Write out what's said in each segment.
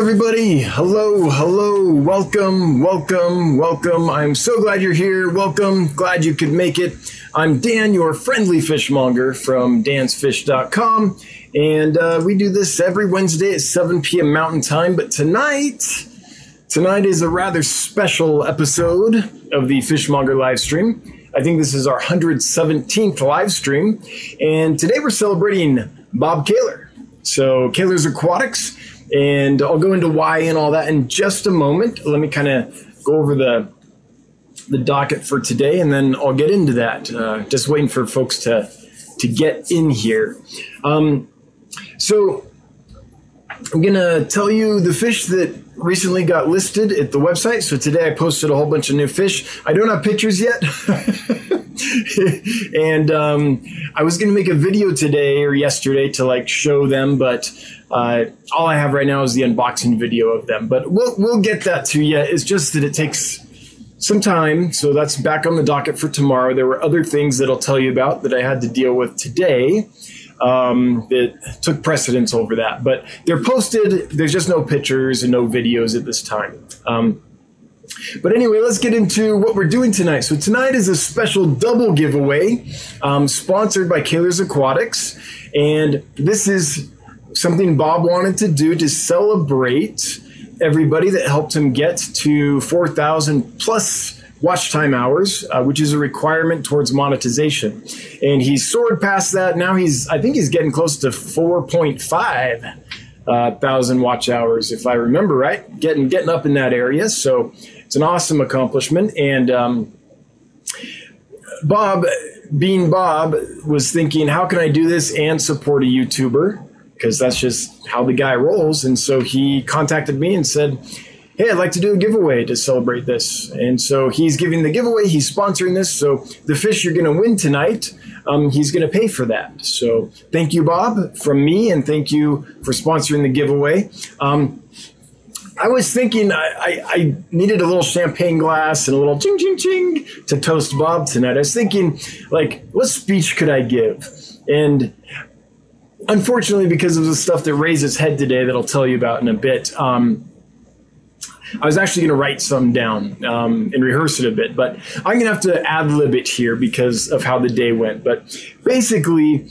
everybody. Hello, hello, welcome, welcome, welcome. I'm so glad you're here. Welcome. Glad you could make it. I'm Dan, your friendly fishmonger from dansfish.com. And uh, we do this every Wednesday at 7 p.m. Mountain Time. But tonight, tonight is a rather special episode of the Fishmonger live stream. I think this is our 117th live stream. And today we're celebrating Bob Kaler. So, Kaler's Aquatics and I'll go into why and all that in just a moment. Let me kind of go over the the docket for today, and then I'll get into that. Uh, just waiting for folks to to get in here. Um, so I'm gonna tell you the fish that recently got listed at the website. So today I posted a whole bunch of new fish. I don't have pictures yet. and um, I was going to make a video today or yesterday to like show them, but uh, all I have right now is the unboxing video of them, but we'll we'll get that to you. It's just that it takes some time, so that's back on the docket for tomorrow. There were other things that I'll tell you about that I had to deal with today um, that took precedence over that. But they're posted. There's just no pictures and no videos at this time. Um, but anyway, let's get into what we're doing tonight. So tonight is a special double giveaway, um, sponsored by Kaler's Aquatics, and this is something Bob wanted to do to celebrate everybody that helped him get to 4,000 plus watch time hours, uh, which is a requirement towards monetization. And he soared past that. Now he's, I think he's getting close to 4.5 uh, thousand watch hours, if I remember right, getting getting up in that area. So it's an awesome accomplishment. And um, Bob, being Bob, was thinking, how can I do this and support a YouTuber? Because that's just how the guy rolls. And so he contacted me and said, Hey, I'd like to do a giveaway to celebrate this. And so he's giving the giveaway, he's sponsoring this. So the fish you're going to win tonight, um, he's going to pay for that. So thank you, Bob, from me, and thank you for sponsoring the giveaway. Um, I was thinking I, I, I, needed a little champagne glass and a little ching ching ching to toast Bob tonight. I was thinking, like, what speech could I give? And unfortunately, because of the stuff that raises head today that I'll tell you about in a bit, um, I was actually going to write some down um, and rehearse it a bit, but I'm going to have to ad lib it here because of how the day went. But basically,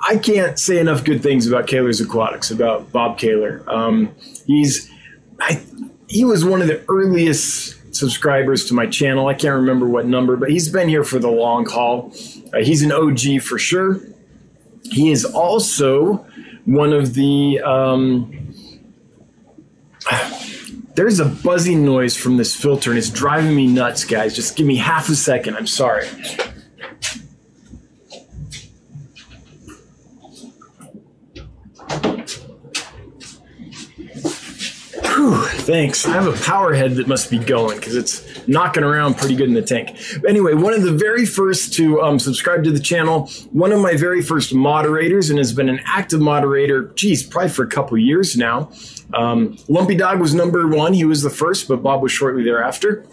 I can't say enough good things about Kaler's Aquatics, about Bob Kaler. Um, he's, I, he was one of the earliest subscribers to my channel. I can't remember what number, but he's been here for the long haul. Uh, he's an OG for sure. He is also one of the. Um, there's a buzzing noise from this filter and it's driving me nuts, guys. Just give me half a second. I'm sorry. Whew, thanks. I have a power head that must be going because it's knocking around pretty good in the tank. Anyway, one of the very first to um, subscribe to the channel, one of my very first moderators, and has been an active moderator, geez, probably for a couple years now. Um, Lumpy Dog was number one. He was the first, but Bob was shortly thereafter.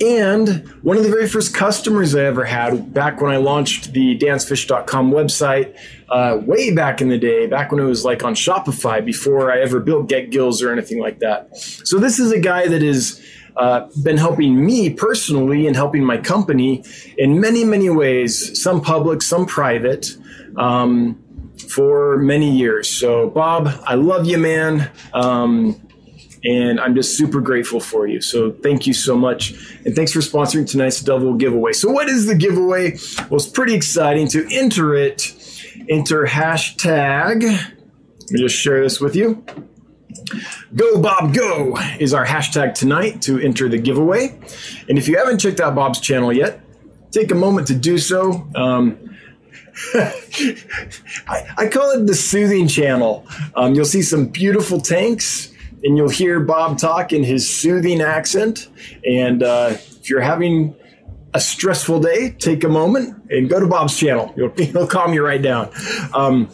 And one of the very first customers I ever had back when I launched the dansfish.com website, uh, way back in the day, back when it was like on Shopify before I ever built Get Gills or anything like that. So this is a guy that has uh, been helping me personally and helping my company in many, many ways, some public, some private. Um, for many years. So, Bob, I love you, man. Um, and I'm just super grateful for you. So thank you so much. And thanks for sponsoring tonight's double giveaway. So, what is the giveaway? Well, it's pretty exciting to enter it. Enter hashtag. Let me just share this with you. Go Bob Go is our hashtag tonight to enter the giveaway. And if you haven't checked out Bob's channel yet, take a moment to do so. Um, I, I, call it the soothing channel. Um, you'll see some beautiful tanks and you'll hear Bob talk in his soothing accent. And uh, if you're having a stressful day, take a moment and go to Bob's channel. He'll, he'll calm you right down. Um,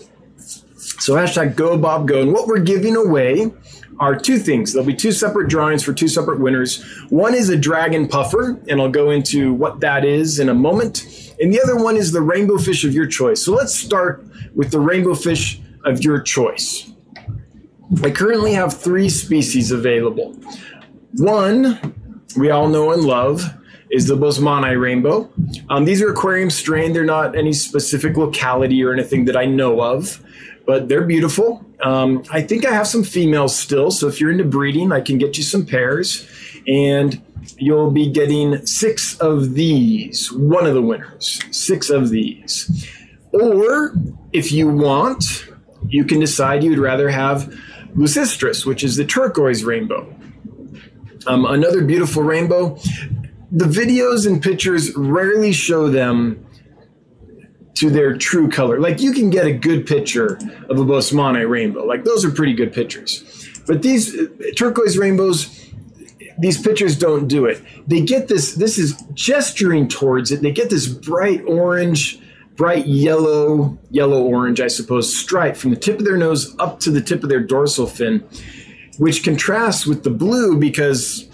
so hashtag go Bob go. And what we're giving away are two things. There'll be two separate drawings for two separate winners. One is a dragon puffer, and I'll go into what that is in a moment. And the other one is the rainbow fish of your choice. So let's start with the rainbow fish of your choice. I currently have three species available. One we all know and love is the Boesemani rainbow. Um, these are aquarium strain. They're not any specific locality or anything that I know of, but they're beautiful. Um, I think I have some females still, so if you're into breeding, I can get you some pairs. And you'll be getting six of these, one of the winners, six of these. Or if you want, you can decide you'd rather have Lacustris, which is the turquoise rainbow. Um, another beautiful rainbow. The videos and pictures rarely show them to their true color. Like you can get a good picture of a Boesemani rainbow. Like those are pretty good pictures. But these turquoise rainbows, these pictures don't do it. They get this, this is gesturing towards it. They get this bright orange, bright yellow, yellow orange, I suppose, stripe from the tip of their nose up to the tip of their dorsal fin which contrasts with the blue because,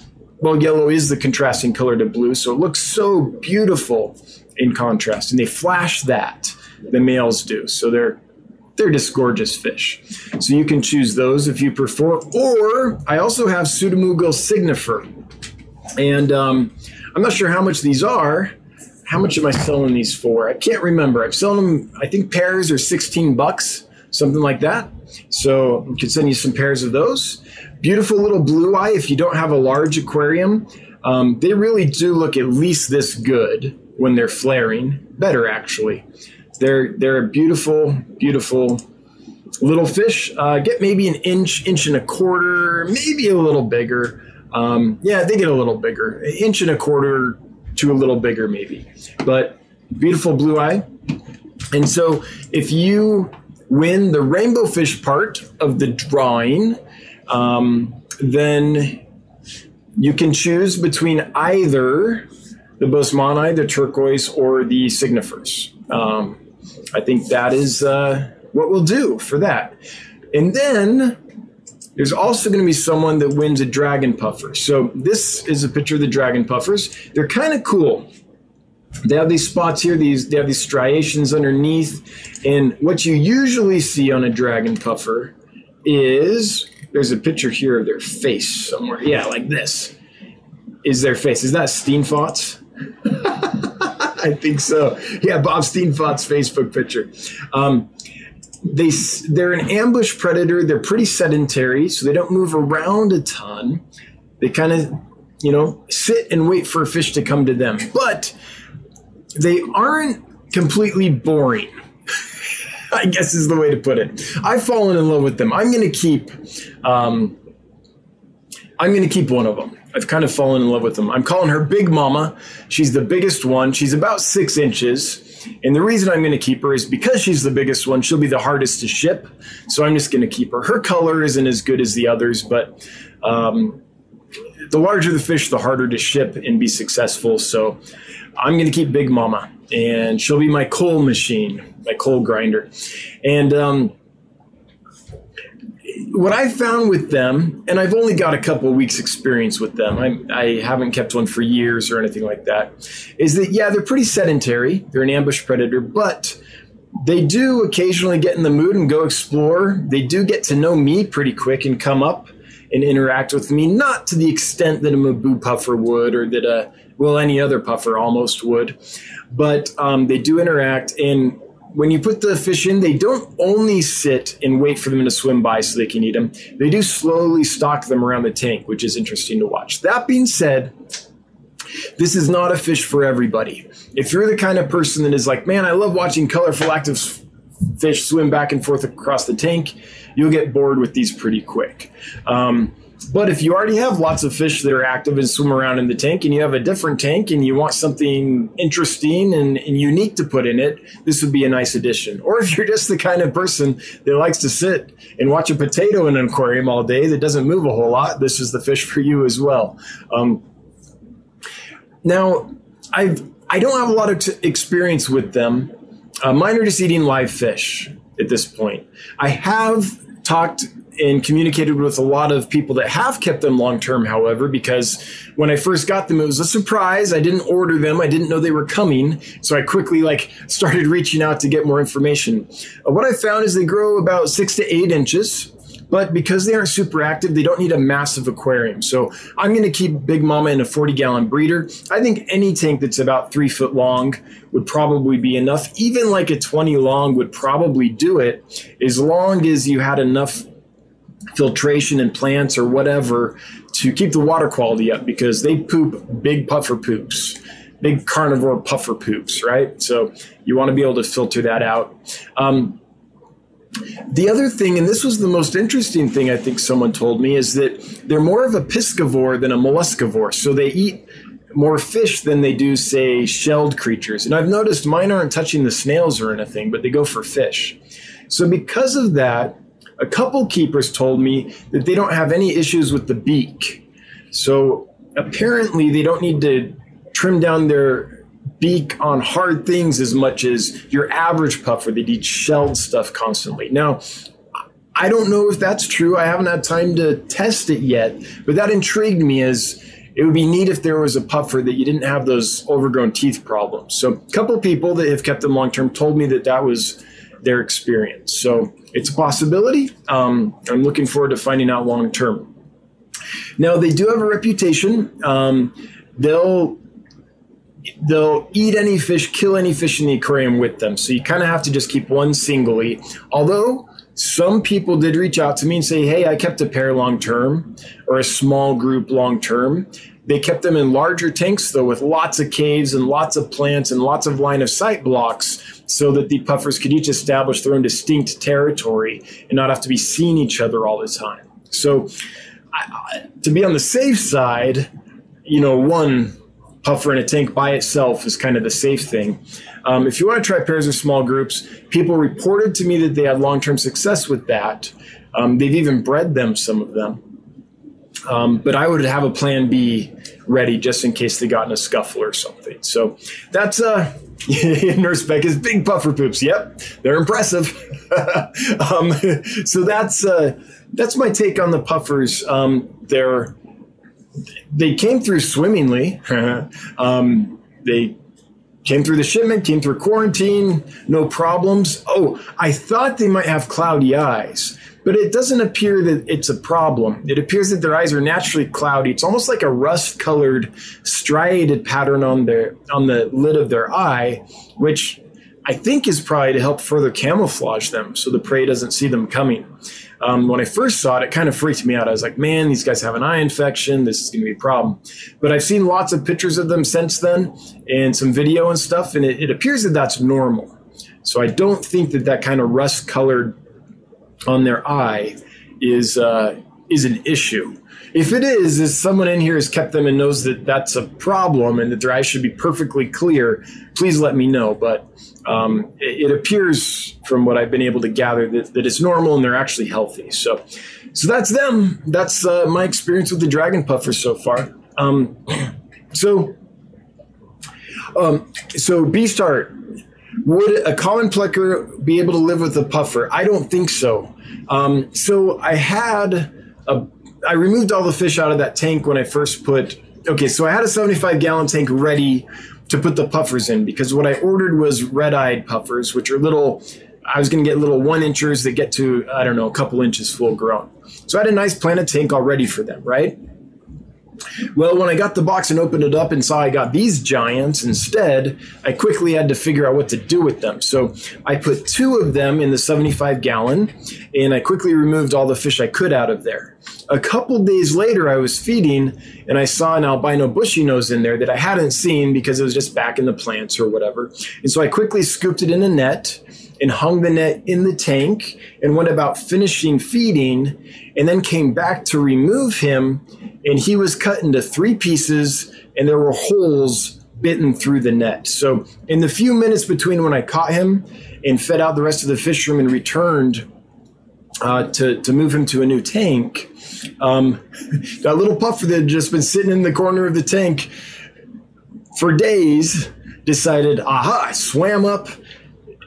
well, yellow is the contrasting color to blue. So it looks so beautiful in contrast. And they flash that, the males do. So they're they're just gorgeous fish. So you can choose those if you prefer. Or I also have Pseudomugil signifer. And um, I'm not sure how much these are. How much am I selling these for? I can't remember. I've sold them, I think pairs are 16 bucks, something like that. So I can send you some pairs of those. Beautiful little blue eye. If you don't have a large aquarium, um, they really do look at least this good when they're flaring. Better actually. They're they're a beautiful, beautiful little fish. Uh, get maybe an inch, inch and a quarter, maybe a little bigger. Um, yeah, they get a little bigger, an inch and a quarter to a little bigger maybe. But beautiful blue eye. And so if you win the rainbow fish part of the drawing, um, then you can choose between either the Boesemani, the turquoise, or the signifers. Um, I think that is uh, what we'll do for that. And then there's also going to be someone that wins a dragon puffer. So this is a picture of the dragon puffers. They're kind of cool. They have these spots here, these they have these striations underneath, and what you usually see on a dragon puffer is there's a picture here of their face somewhere. Yeah, like this is their face. Is that Steenfots? I think so. Yeah, Bob Steenfot's Facebook picture. Um, they they're an ambush predator. They're pretty sedentary, so they don't move around a ton. They kind of, you know, sit and wait for a fish to come to them. But they aren't completely boring. I guess is the way to put it. I've fallen in love with them. I'm going to keep. Um, I'm going to keep one of them. I've kind of fallen in love with them. I'm calling her Big Mama. She's the biggest one. She's about six inches. And the reason I'm going to keep her is because she's the biggest one. She'll be the hardest to ship. So I'm just going to keep her. Her color isn't as good as the others, but um, the larger the fish, the harder to ship and be successful. So I'm going to keep Big Mama, and she'll be my coal machine, my coal grinder. And um, what I found with them, and I've only got a couple weeks experience with them. I, I haven't kept one for years or anything like that. Is that yeah, they're pretty sedentary. They're an ambush predator, but they do occasionally get in the mood and go explore. They do get to know me pretty quick and come up and interact with me, not to the extent that a Mbu puffer would or that a well, any other puffer almost would. But um, they do interact. And when you put the fish in, they don't only sit and wait for them to swim by so they can eat them. They do slowly stalk them around the tank, which is interesting to watch. That being said, this is not a fish for everybody. If you're the kind of person that is like, man, I love watching colorful active fish swim back and forth across the tank, you'll get bored with these pretty quick. Um, but if you already have lots of fish that are active and swim around in the tank, and you have a different tank and you want something interesting and, and, unique to put in it, this would be a nice addition. Or if you're just the kind of person that likes to sit and watch a potato in an aquarium all day that doesn't move a whole lot, this is the fish for you as well. Um, now, I've I don't have a lot of t- experience with them. Uh, mine are just eating live fish at this point. I have talked and communicated with a lot of people that have kept them long term, however, because when I first got them, it was a surprise. I didn't order them. I didn't know they were coming. So I quickly like started reaching out to get more information. Uh, what I found is they grow about six to eight inches. but because they aren't super active, they don't need a massive aquarium. So I'm going to keep Big Mama in a 40 gallon breeder. I think any tank that's about three foot long would probably be enough. Even like a 20 long would probably do it as long as you had enough filtration in plants or whatever to keep the water quality up because they poop big puffer poops big carnivore puffer poops, right? So you want to be able to filter that out. Um, the other thing, and this was the most interesting thing I think someone told me, is that they're more of a piscivore than a molluscivore. So they eat more fish than they do, say, shelled creatures. And I've noticed mine aren't touching the snails or anything, but they go for fish. So because of that, a couple keepers told me that they don't have any issues with the beak. So apparently they don't need to trim down their beak on hard things as much as your average puffer that eats shelled stuff constantly. Now, I don't know if that's true. I haven't had time to test it yet, but that intrigued me as it would be neat if there was a puffer that you didn't have those overgrown teeth problems. So, a couple people that have kept them long term told me that that was their experience. So, it's a possibility. Um, I'm looking forward to finding out long term. Now, they do have a reputation. Um, they'll they'll eat any fish, kill any fish in the aquarium with them. So you kind of have to just keep one singly. Although some people did reach out to me and say, "Hey, I kept a pair long term or a small group long term." They kept them in larger tanks though, with lots of caves and lots of plants and lots of line of sight blocks, so that the puffers could each establish their own distinct territory and not have to be seeing each other all the time. So, I, to be on the safe side, you know, one puffer in a tank by itself is kind of the safe thing. Um, if you want to try pairs or small groups, people reported to me that they had long term success with that. Um, they've even bred them, some of them. Um, but I would have a plan B ready just in case they got in a scuffle or something. So that's uh, Nurse Becca's big puffer poops. Yep, they're impressive. um, so that's uh, that's my take on the puffers. Um, they're they came through swimmingly. um, they came through the shipment, came through quarantine, no problems. Oh, I thought they might have cloudy eyes, but it doesn't appear that it's a problem. It appears that their eyes are naturally cloudy. It's almost like a rust-colored striated pattern on their on the lid of their eye, which I think is probably to help further camouflage them so the prey doesn't see them coming. Um, when I first saw it, it kind of freaked me out. I was like, man, these guys have an eye infection. This is going to be a problem. But I've seen lots of pictures of them since then and some video and stuff, and it, it appears that that's normal. So I don't think that that kind of rust colored on their eye is uh, is an issue. If it is, is someone in here has kept them and knows that that's a problem and that their eyes should be perfectly clear, please let me know. But um, it, it, appears from what I've been able to gather that, that it's normal and they're actually healthy. So, so that's them. That's uh, my experience with the dragon puffer so far. Um, so, um, so Beastart, would a common plecker be able to live with a puffer? I don't think so. Um, so I had a, I removed all the fish out of that tank when I first put. Okay, so I had a 75 gallon tank ready to put the puffers in because what I ordered was red eyed puffers, which are little. I was going to get little one inchers that get to I don't know a couple inches full grown. So I had a nice planted tank already for them, right? Well, when I got the box and opened it up and saw I got these giants instead, I quickly had to figure out what to do with them. So I put two of them in the 75 gallon and I quickly removed all the fish I could out of there. A couple days later, I was feeding and I saw an albino bushy nose in there that I hadn't seen because it was just back in the plants or whatever. And so I quickly scooped it in a net and hung the net in the tank and went about finishing feeding and then came back to remove him and he was cut into three pieces and there were holes bitten through the net. So in the few minutes between when I caught him and fed out the rest of the fish room and returned uh, to, to move him to a new tank, um, that little puffer that had just been sitting in the corner of the tank for days decided, aha, I swam up,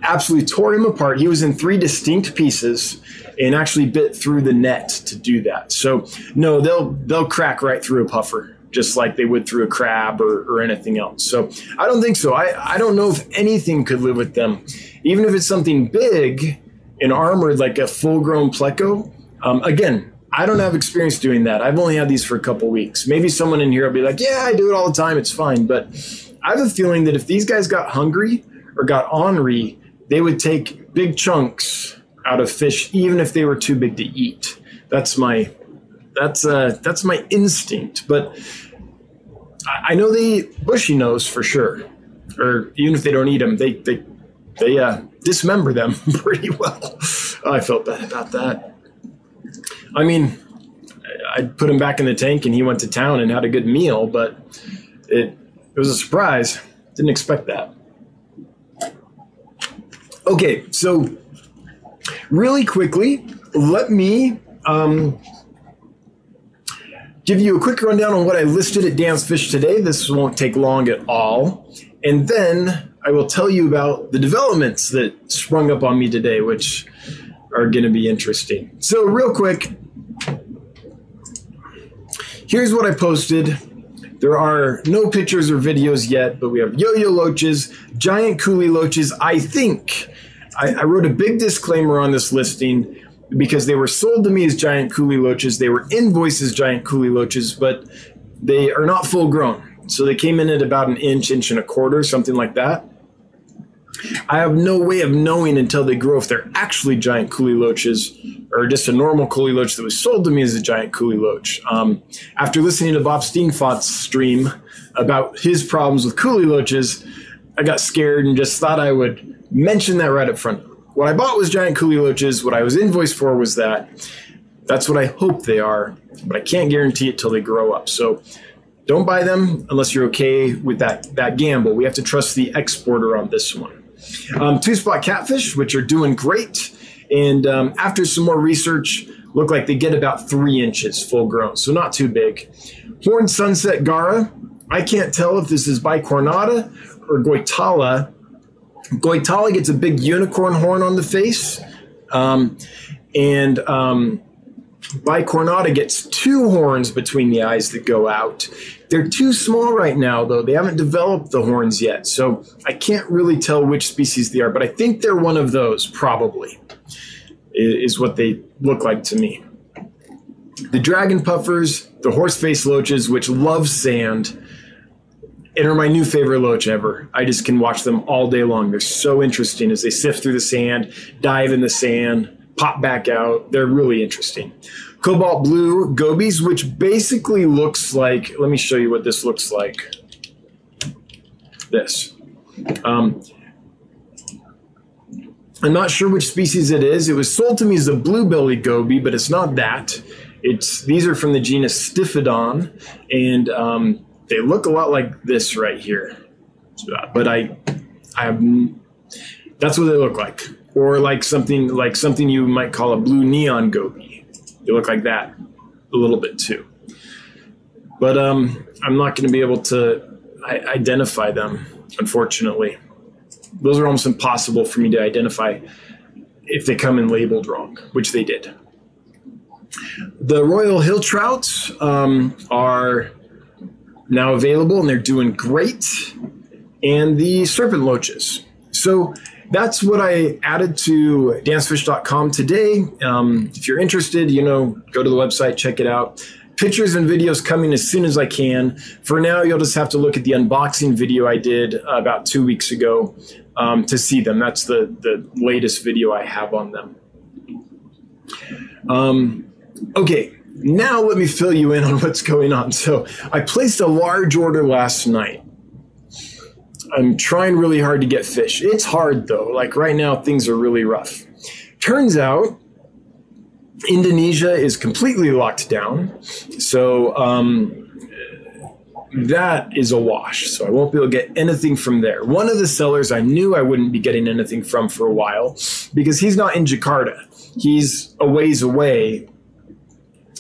absolutely tore him apart. He was in three distinct pieces and actually bit through the net to do that. So no, they'll they'll crack right through a puffer just like they would through a crab or, or anything else. So I don't think so. I, I don't know if anything could live with them. Even if it's something big and armored like a full grown pleco, Um, again, I don't have experience doing that. I've only had these for a couple weeks. Maybe someone in here will be like, yeah, I do it all the time. It's fine. But I have a feeling that if these guys got hungry or got ornery, they would take big chunks out of fish, even if they were too big to eat. That's my that's uh that's my instinct. But I, know they bushy nose for sure, or even if they don't eat them, they they they uh, dismember them pretty well. I felt bad about that. I mean, I put him back in the tank and he went to town and had a good meal, but it, it was a surprise. Didn't expect that. Okay, so really quickly, let me um, give you a quick rundown on what I listed at Dan's Fish today. This won't take long at all. And then I will tell you about the developments that sprung up on me today, which are going to be interesting. So, real quick, here's what I posted. There are no pictures or videos yet, but we have yo-yo loaches, giant coolie loaches. I think I, I, wrote a big disclaimer on this listing because they were sold to me as giant coolie loaches. They were invoiced as giant coolie loaches, but they are not full grown. So they came in at about an inch, inch and a quarter, something like that. I have no way of knowing until they grow if they're actually giant coolie loaches or just a normal coolie loach that was sold to me as a giant coolie loach. Um, after listening to Bob Steenfott's stream about his problems with coolie loaches, I got scared and just thought I would mention that right up front. What I bought was giant coolie loaches. What I was invoiced for was that. That's what I hope they are, but I can't guarantee it till they grow up. So don't buy them unless you're okay with that that gamble. We have to trust the exporter on this one. Um, two spot catfish, which are doing great. And um, after some more research, look like they get about three inches full grown, so not too big. Horn sunset gara. I can't tell if this is bicornuta or gotyla. Gotyla gets a big unicorn horn on the face, um, and um, bicornuta gets two horns between the eyes that go out. They're too small right now, though. They haven't developed the horns yet, so I can't really tell which species they are, but I think they're one of those, probably, is what they look like to me. The dragon puffers, the horseface loaches, which love sand, and are my new favorite loach ever. I just can watch them all day long. They're so interesting as they sift through the sand, dive in the sand, pop back out. They're really interesting cobalt blue gobies, which basically looks like, let me show you what this looks like. This. Um, I'm not sure which species it is. It was sold to me as a blue-bellied goby, but it's not that. It's these are from the genus Stiphodon, and um, they look a lot like this right here. But I, I have, that's what they look like, or like something like something you might call a blue neon goby. They look like that a little bit too. But um, I'm not going to be able to identify them, unfortunately. Those are almost impossible for me to identify if they come in labeled wrong, which they did. The Royal Hill Trouts um, are now available and they're doing great. And the Serpent Loaches. So that's what I added to dansfish.com today. Um, if you're interested, you know, go to the website, check it out. Pictures and videos coming as soon as I can. For now, you'll just have to look at the unboxing video I did about two weeks ago um, to see them. That's the, the latest video I have on them. Um, okay, now let me fill you in on what's going on. So I placed a large order last night. I'm trying really hard to get fish. It's hard though. Like right now, things are really rough. Turns out Indonesia is completely locked down. So um, that is a wash. So I won't be able to get anything from there. One of the sellers I knew I wouldn't be getting anything from for a while because he's not in Jakarta. He's a ways away.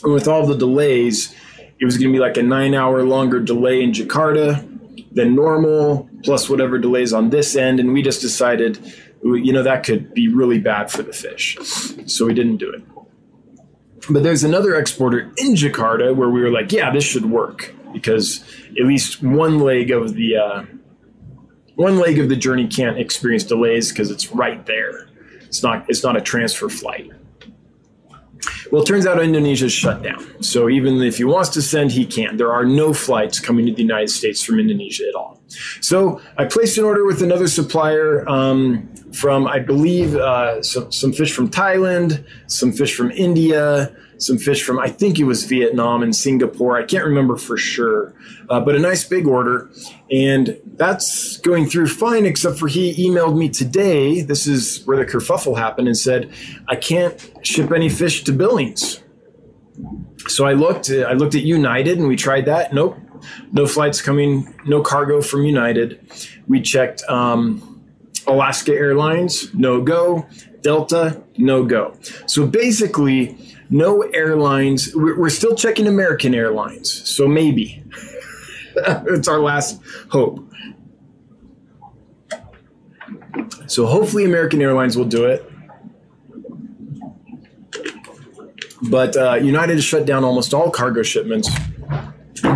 And with all the delays, it was going to be like a nine hour longer delay in Jakarta than normal, plus whatever delays on this end. And we just decided, you know, that could be really bad for the fish. So we didn't do it. But there's another exporter in Jakarta where we were like, yeah, this should work because at least one leg of the uh, one leg of the journey can't experience delays because it's right there. It's not it's not a transfer flight. Well, it turns out Indonesia's shut down. So even if he wants to send, he can't. There are no flights coming to the United States from Indonesia at all. So I placed an order with another supplier um, from, I believe, uh, some, some fish from Thailand, some fish from India, some fish from, I think it was Vietnam and Singapore. I can't remember for sure, uh, but a nice big order. And that's going through fine, except for he emailed me today. This is where the kerfuffle happened and said, I can't ship any fish to Billings. So I looked, I looked at United and we tried that. Nope. No flights coming, no cargo from United. We checked um, Alaska Airlines, no go. Delta, no go. So basically, no airlines. We're still checking American Airlines, so maybe it's our last hope. So hopefully, American Airlines will do it. But uh, United has shut down almost all cargo shipments.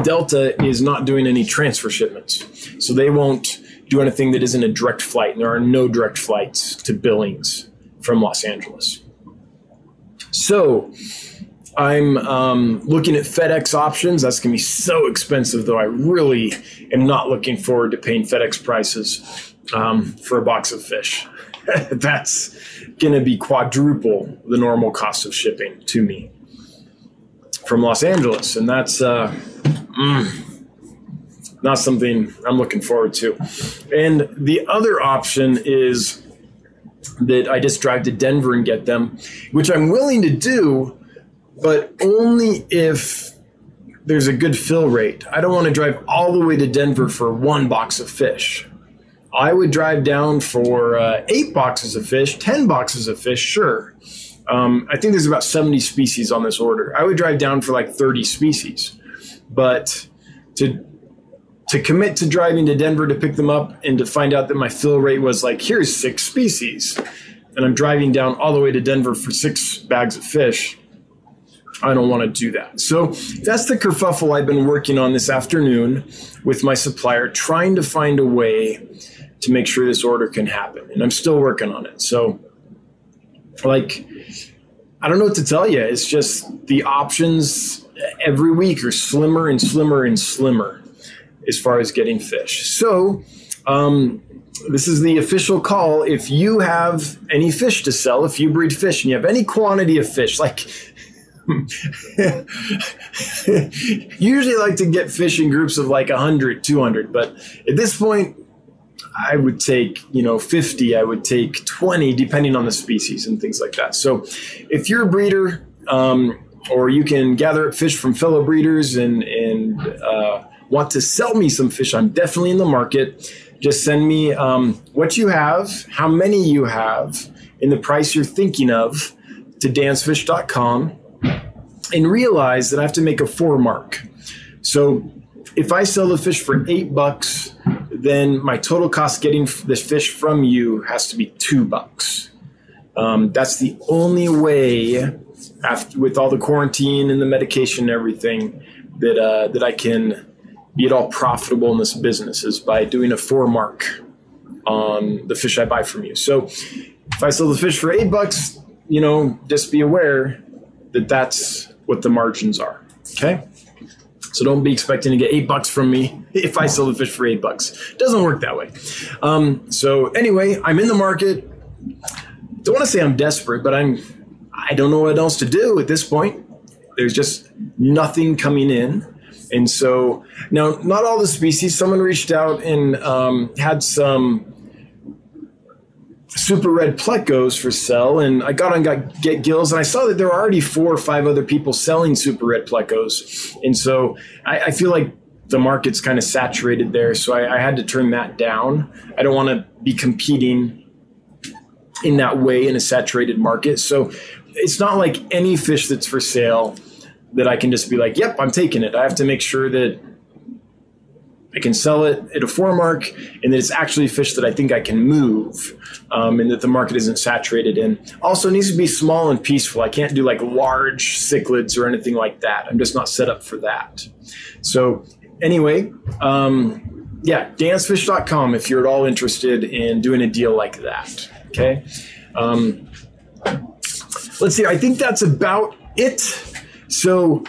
Delta is not doing any transfer shipments, so they won't do anything that isn't a direct flight. And there are no direct flights to Billings from Los Angeles. So I'm um, looking at FedEx options. That's going to be so expensive, though. I really am not looking forward to paying FedEx prices um, for a box of fish. That's going to be quadruple the normal cost of shipping to me from Los Angeles. And that's uh, mm, not something I'm looking forward to. And the other option is that I just drive to Denver and get them, which I'm willing to do, but only if there's a good fill rate. I don't want to drive all the way to Denver for one box of fish. I would drive down for uh, eight boxes of fish, 10 boxes of fish, sure. Um, I think there's about 70 species on this order. I would drive down for like 30 species. But to to commit to driving to Denver to pick them up and to find out that my fill rate was like, here's six species, and I'm driving down all the way to Denver for six bags of fish, I don't want to do that. So that's the kerfuffle I've been working on this afternoon with my supplier, trying to find a way to make sure this order can happen. And I'm still working on it. So, like, I don't know what to tell you. It's just the options every week are slimmer and slimmer and slimmer as far as getting fish. So, um, this is the official call. If you have any fish to sell, if you breed fish and you have any quantity of fish, like usually like to get fish in groups of like 100, 200, but at this point, I would take, you know, 50, I would take 20, depending on the species and things like that. So if you're a breeder, um, or you can gather up fish from fellow breeders and, and uh, want to sell me some fish, I'm definitely in the market. Just send me um, what you have, how many you have, and the price you're thinking of to dansfish.com and realize that I have to make a four mark. So if I sell the fish for eight bucks, then my total cost getting this fish from you has to be two bucks. Um, that's the only way, after with all the quarantine and the medication and everything, that uh, that I can be at all profitable in this business is by doing a four mark on the fish I buy from you. So if I sell the fish for eight bucks, you know, just be aware that that's what the margins are. Okay. So don't be expecting to get eight bucks from me if I sell the fish for eight bucks. Doesn't work that way. Um, so anyway, I'm in the market. Don't want to say I'm desperate, but I'm. I don't know what else to do at this point. There's just nothing coming in. And so now, not all the species. Someone reached out and um, had some super red plecos for sale, and I got on got get gills, and I saw that there are already four or five other people selling super red plecos, and so I, I feel like the market's kind of saturated there. So I, I had to turn that down. I don't want to be competing in that way in a saturated market. So it's not like any fish that's for sale that I can just be like, yep, I'm taking it. I have to make sure that I can sell it at a four mark and that it's actually fish that I think I can move um, and that the market isn't saturated in. Also, it needs to be small and peaceful. I can't do like large cichlids or anything like that. I'm just not set up for that. So, anyway, um, yeah, dansfish.com if you're at all interested in doing a deal like that. Okay. Um, let's see. I think that's about it. So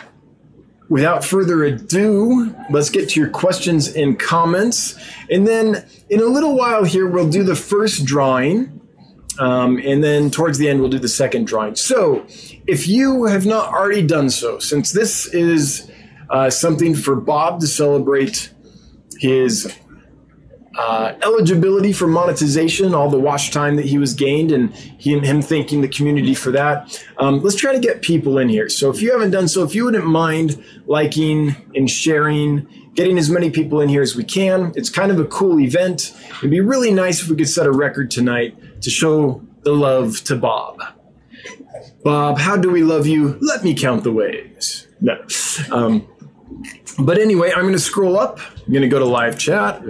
without further ado, let's get to your questions and comments. And then in a little while here, we'll do the first drawing. Um, and then towards the end, we'll do the second drawing. So if you have not already done so, since this is uh, something for Bob to celebrate his uh, eligibility for monetization, all the watch time that he was gained, and he, him thanking the community for that. Um, let's try to get people in here. So if you haven't done so, if you wouldn't mind liking and sharing, getting as many people in here as we can, it's kind of a cool event. It'd be really nice if we could set a record tonight to show the love to Bob. Bob, how do we love you? Let me count the ways. No. Um, but anyway, I'm going to scroll up. I'm going to go to live chat.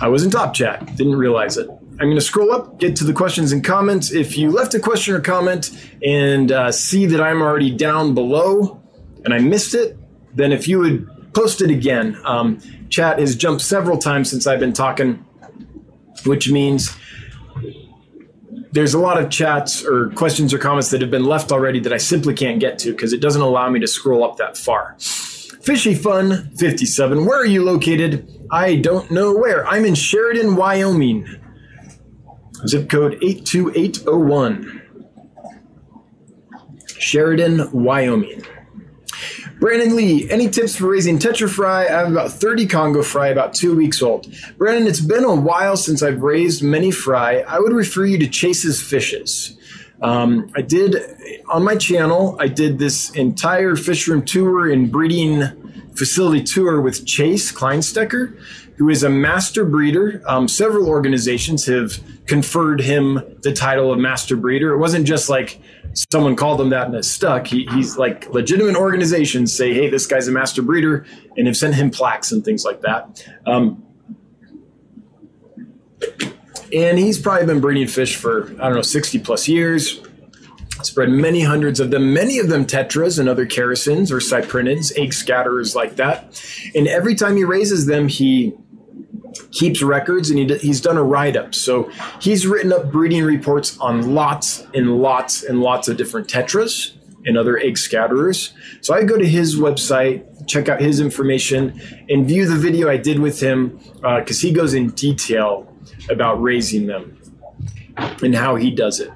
I was in top chat, didn't realize it. I'm going to scroll up, get to the questions and comments. If you left a question or comment and uh, see that I'm already down below and I missed it, then if you would post it again. Um, chat has jumped several times since I've been talking, which means there's a lot of chats or questions or comments that have been left already that I simply can't get to because it doesn't allow me to scroll up that far. Fishy Fun 57. Where are you located? I don't know where. I'm in Sheridan, Wyoming. Zip code 82801. Sheridan, Wyoming. Brandon Lee, any tips for raising tetra fry? I have about 30 Congo fry, about two weeks old. Brandon, it's been a while since I've raised many fry. I would refer you to Chase's Fishes. Um, I did on my channel. I did this entire fish room tour and breeding facility tour with Chase Klinesteker, who is a master breeder. Um, several organizations have conferred him the title of master breeder. It wasn't just like someone called him that and it stuck. He, he's like legitimate organizations say, hey, this guy's a master breeder, and have sent him plaques and things like that. Um, and he's probably been breeding fish for, I don't know, 60 plus years. Spread many hundreds of them, many of them tetras and other characins or cyprinids, egg scatterers like that. And every time he raises them, he keeps records and he, he's done a write up. So he's written up breeding reports on lots and lots and lots of different tetras and other egg scatterers. So I go to his website, check out his information, and view the video I did with him because uh, he goes in detail about raising them and how he does it.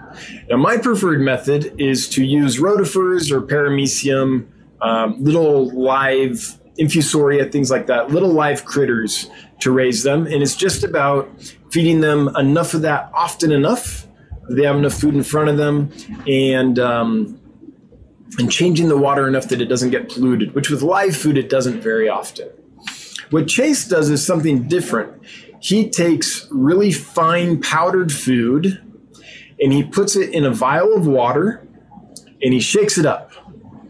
Now, my preferred method is to use rotifers or paramecium, um, little live infusoria, things like that, little live critters to raise them. And it's just about feeding them enough of that often enough. They have enough food in front of them and, um, and changing the water enough that it doesn't get polluted, which with live food, it doesn't very often. What Chase does is something different he takes really fine powdered food and he puts it in a vial of water and he shakes it up.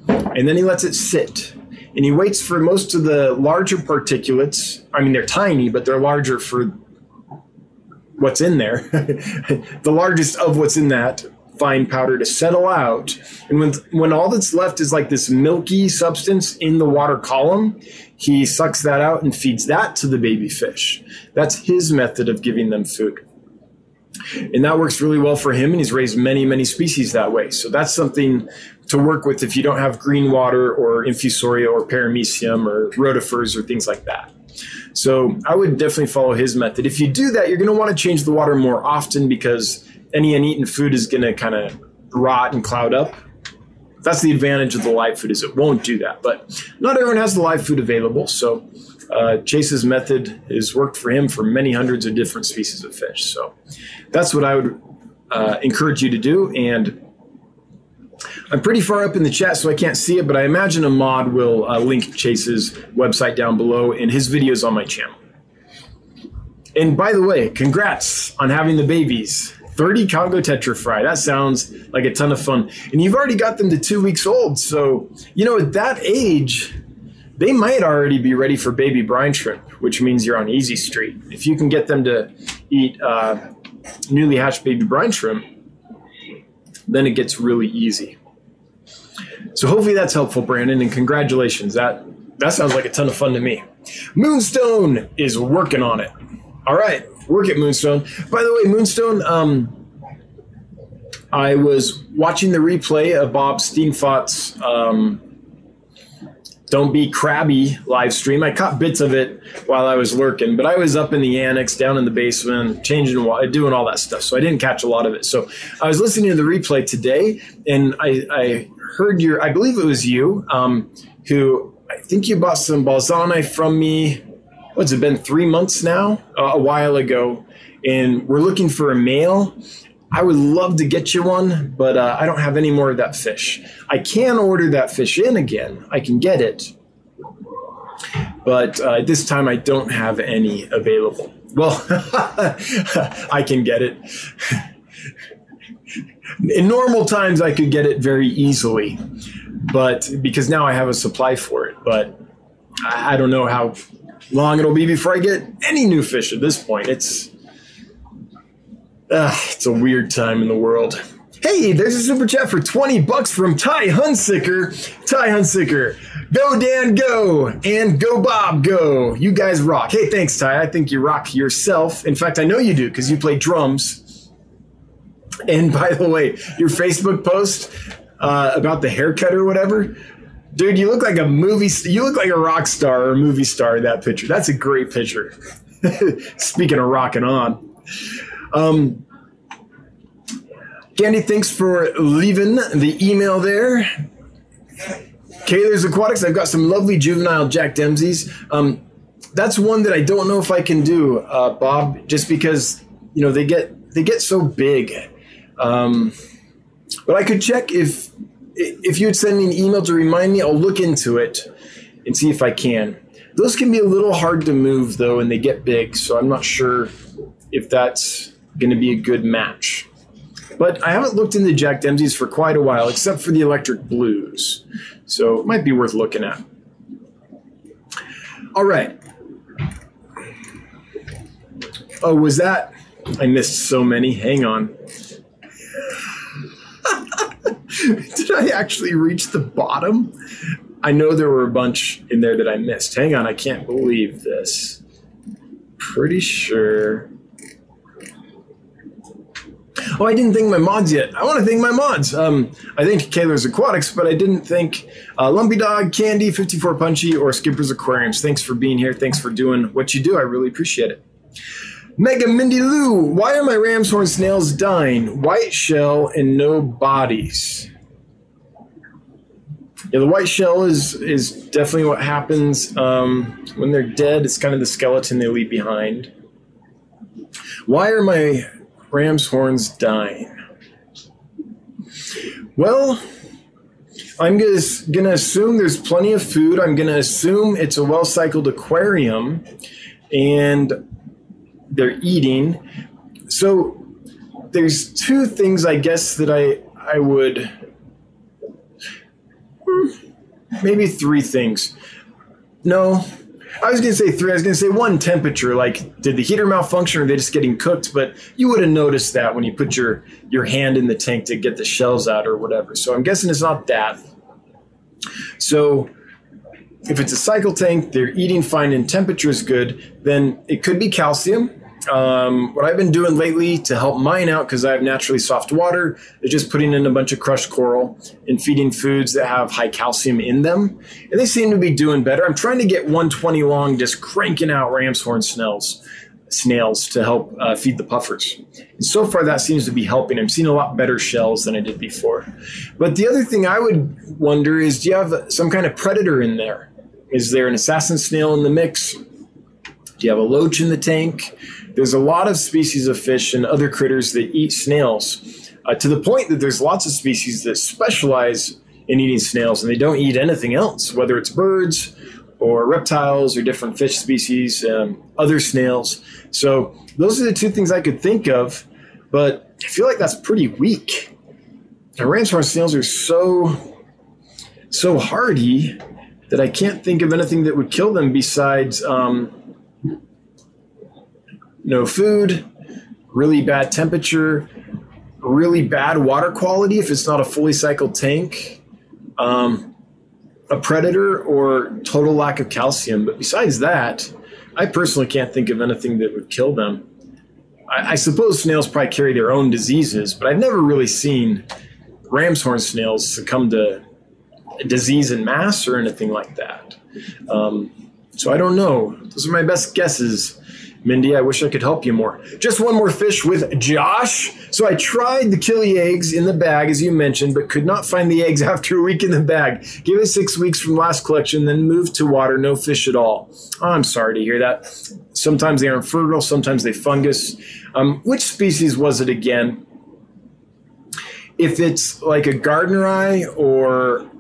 And then he lets it sit. And he waits for most of the larger particulates. I mean they're tiny but they're larger for what's in there. The largest of what's in that fine powder to settle out. And when when all that's left is like this milky substance in the water column he sucks that out and feeds that to the baby fish. That's his method of giving them food. And that works really well for him, and he's raised many, many species that way. So that's something to work with if you don't have green water or infusoria or paramecium or rotifers or things like that. So I would definitely follow his method. If you do that, you're going to want to change the water more often because any uneaten food is going to kind of rot and cloud up that's the advantage of the live food is it won't do that. But not everyone has the live food available. So uh, Chase's method has worked for him for many hundreds of different species of fish. So that's what I would uh, encourage you to do. And I'm pretty far up in the chat, so I can't see it, but I imagine a mod will uh, link Chase's website down below and his videos on my channel. And by the way, congrats on having the babies. 30 Congo Tetra Fry. That sounds like a ton of fun. And you've already got them to two weeks old. So, you know, at that age, they might already be ready for baby brine shrimp, which means you're on easy street. If you can get them to eat uh, newly hatched baby brine shrimp, then it gets really easy. So hopefully that's helpful, Brandon, and congratulations. That that sounds like a ton of fun to me. Moonstone is working on it. All right, work at Moonstone. By the way, Moonstone, um, I was watching the replay of Bob Steenfott's um, don't Be Crabby live stream. I caught bits of it while I was lurking, but I was up in the annex, down in the basement, changing, doing all that stuff. So I didn't catch a lot of it. So I was listening to the replay today, and I, I heard your, I believe it was you, um, who I think you bought some Balzani from me. What's it been? Three months now, uh, a while ago, and we're looking for a male. I would love to get you one, but uh, I don't have any more of that fish. I can order that fish in again. I can get it, but uh, this time I don't have any available. Well, I can get it. in normal times, I could get it very easily, but because now I have a supply for it. But I don't know how long it'll be before I get any new fish at this point. It's uh, it's a weird time in the world. Hey, there's a super chat for 20 bucks from Ty Hunsicker. Ty Hunsicker, go Dan, go, and go Bob, go. You guys rock. Hey, thanks, Ty. I think you rock yourself. In fact, I know you do because you play drums. And by the way, your Facebook post uh, about the haircut or whatever, dude, you look like a movie. You look like a rock star or a movie star in that picture. That's a great picture. Speaking of rocking on. Um, Candy, thanks for leaving the email there. Kaler's Aquatics, I've got some lovely juvenile Jack Dempsey's. Um, that's one that I don't know if I can do, uh, Bob, just because you know they get they get so big. Um, but I could check if if you'd send me an email to remind me. I'll look into it and see if I can. Those can be a little hard to move though, and they get big, so I'm not sure if that's going to be a good match. But I haven't looked into Jack Dempsey's for quite a while, except for the Electric Blues. So it might be worth looking at. All right. Oh, was that? I missed so many. Hang on. Did I actually reach the bottom? I know there were a bunch in there that I missed. Hang on, I can't believe this. Pretty sure Oh, I didn't thank my mods yet. I want to thank my mods. Um, I thanked Kaler's Aquatics, but I didn't thank uh, Lumpy Dog, Candy, 54 Punchy, or Skipper's Aquariums. Thanks for being here. Thanks for doing what you do. I really appreciate it. Mega Mindy Lou, why are my ram's horn snails dying? White shell and no bodies. Yeah, the white shell is is definitely what happens um, when they're dead. It's kind of the skeleton they leave behind. Why are my ram's horns dying. Well, I'm going to assume there's plenty of food. I'm to assume it's a well cycled aquarium and they're eating. So there's two things I guess that I I would hmm, maybe three things. No, I was to say three. I was to say one temperature. Like, did the heater malfunction or they just getting cooked? But you would have noticed that when you put your, your hand in the tank to get the shells out or whatever. So I'm guessing it's not that. So if it's a cycle tank, they're eating fine and temperature is good, then it could be calcium. Um, what I've been doing lately to help mine out, because I have naturally soft water, is just putting in a bunch of crushed coral and feeding foods that have high calcium in them. And they seem to be doing better. I'm trying to get 120 long, just cranking out ram's horn snails, snails to help uh, feed the puffers. And so far, that seems to be helping. I'm seeing a lot better shells than I did before. But the other thing I would wonder is do you have some kind of predator in there? Is there an assassin snail in the mix? Do you have a loach in the tank? There's a lot of species of fish and other critters that eat snails uh, to the point that there's lots of species that specialize in eating snails and they don't eat anything else, whether it's birds or reptiles or different fish species, um, other snails. So those are the two things I could think of, but I feel like that's pretty weak. The ram's horn snails are so so hardy that I can't think of anything that would kill them besides um, no food, really bad temperature, really bad water quality if it's not a fully cycled tank, um, a predator, or total lack of calcium. But besides that, I personally can't think of anything that would kill them. I, I suppose snails probably carry their own diseases, but I've never really seen ram's horn snails succumb to disease in mass or anything like that. Um, so I don't know. Those are my best guesses. Mindy, I wish I could help you more. Just one more fish with Josh. So I tried the killie eggs in the bag, as you mentioned, but could not find the eggs after a week in the bag. Give it six weeks from last collection, then move to water, no fish at all. Oh, I'm sorry to hear that. Sometimes they aren't fertile, sometimes they fungus. Um, which species was it again? If it's like a Gardneri or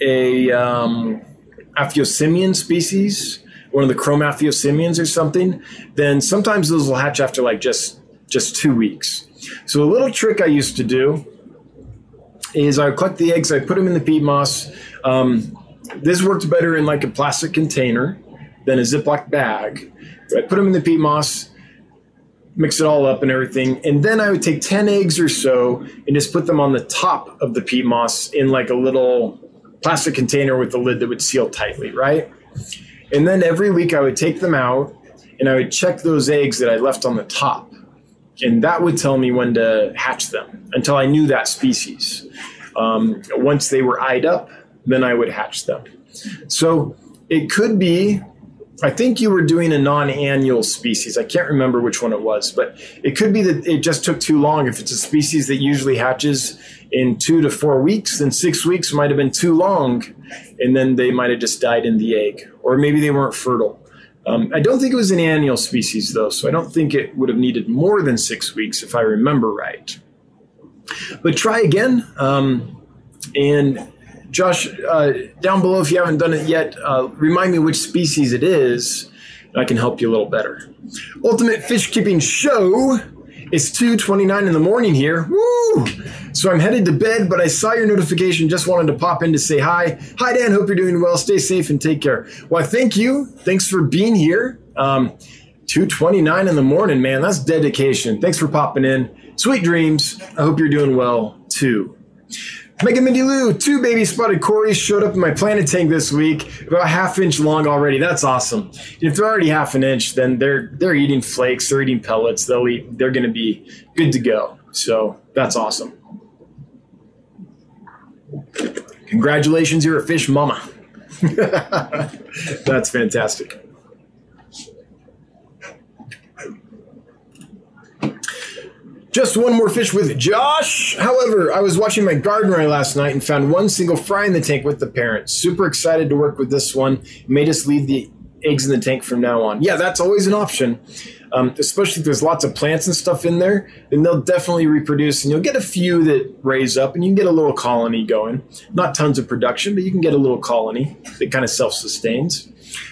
a um, species, one of the Chromaphyosemions or something, then sometimes those will hatch after like just just two weeks. So a little trick I used to do is I would collect the eggs, I put them in the peat moss. Um, this worked better in like a plastic container than a Ziploc bag. I put them in the peat moss, mix it all up and everything, and then I would take ten eggs or so and just put them on the top of the peat moss in like a little plastic container with the lid that would seal tightly, right? And then every week I would take them out and I would check those eggs that I left on the top. And that would tell me when to hatch them until I knew that species. Um, once they were eyed up, then I would hatch them. So it could be, I think you were doing a non annual species. I can't remember which one it was, but it could be that it just took too long. If it's a species that usually hatches in two to four weeks, then six weeks might have been too long. And then they might have just died in the egg or maybe they weren't fertile. Um, I don't think it was an annual species, though, so I don't think it would have needed more than six weeks if I remember right. But try again. Um, and Josh, uh, down below, if you haven't done it yet, uh, remind me which species it is. I can help you a little better. Ultimate Fish Keeping Show it's 2:29 in the morning here. Woo! So I'm headed to bed, but I saw your notification. Just wanted to pop in to say hi. Hi, Dan. Hope you're doing well. Stay safe and take care. Well, thank you. Thanks for being here. Um, 2:29 in the morning, man. That's dedication. Thanks for popping in. Sweet dreams. I hope you're doing well too. Mega Mindy Lou, two baby spotted Corys showed up in my planted tank this week, about a half inch long already. That's awesome. If they're already half an inch, then they're they're eating flakes, they're eating pellets. They'll eat. They're to be good to go. So that's awesome. Congratulations, you're a fish mama. that's fantastic. Just one more fish with Josh. However, I was watching my garden Gardneri last night and found one single fry in the tank with the parent. Super excited to work with this one. May just leave the eggs in the tank from now on. Yeah, that's always an option. Um, especially if there's lots of plants and stuff in there, then they'll definitely reproduce, and you'll get a few that raise up, and you can get a little colony going. Not tons of production, but you can get a little colony that kind of self-sustains.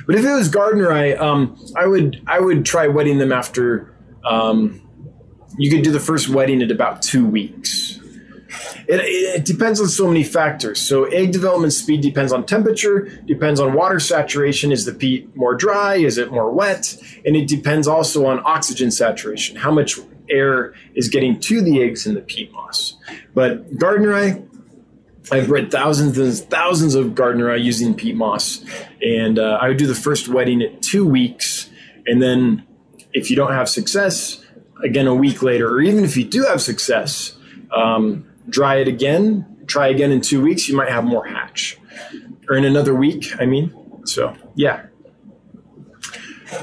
But if it was Gardneri, um, I would I would try wetting them after um, you could do the first wetting at about two weeks. It, it, depends on so many factors. So egg development speed depends on temperature, depends on water saturation. Is the peat more dry? Is it more wet? And it depends also on oxygen saturation. How much air is getting to the eggs in the peat moss? But Gardneri, I've bred thousands and thousands of Gardneri using peat moss, and uh, I would do the first wetting at two weeks, and then if you don't have success, again a week later, or even if you do have success, um, dry it again, try again in two weeks, you might have more hatch. Or in another week, I mean. So, yeah.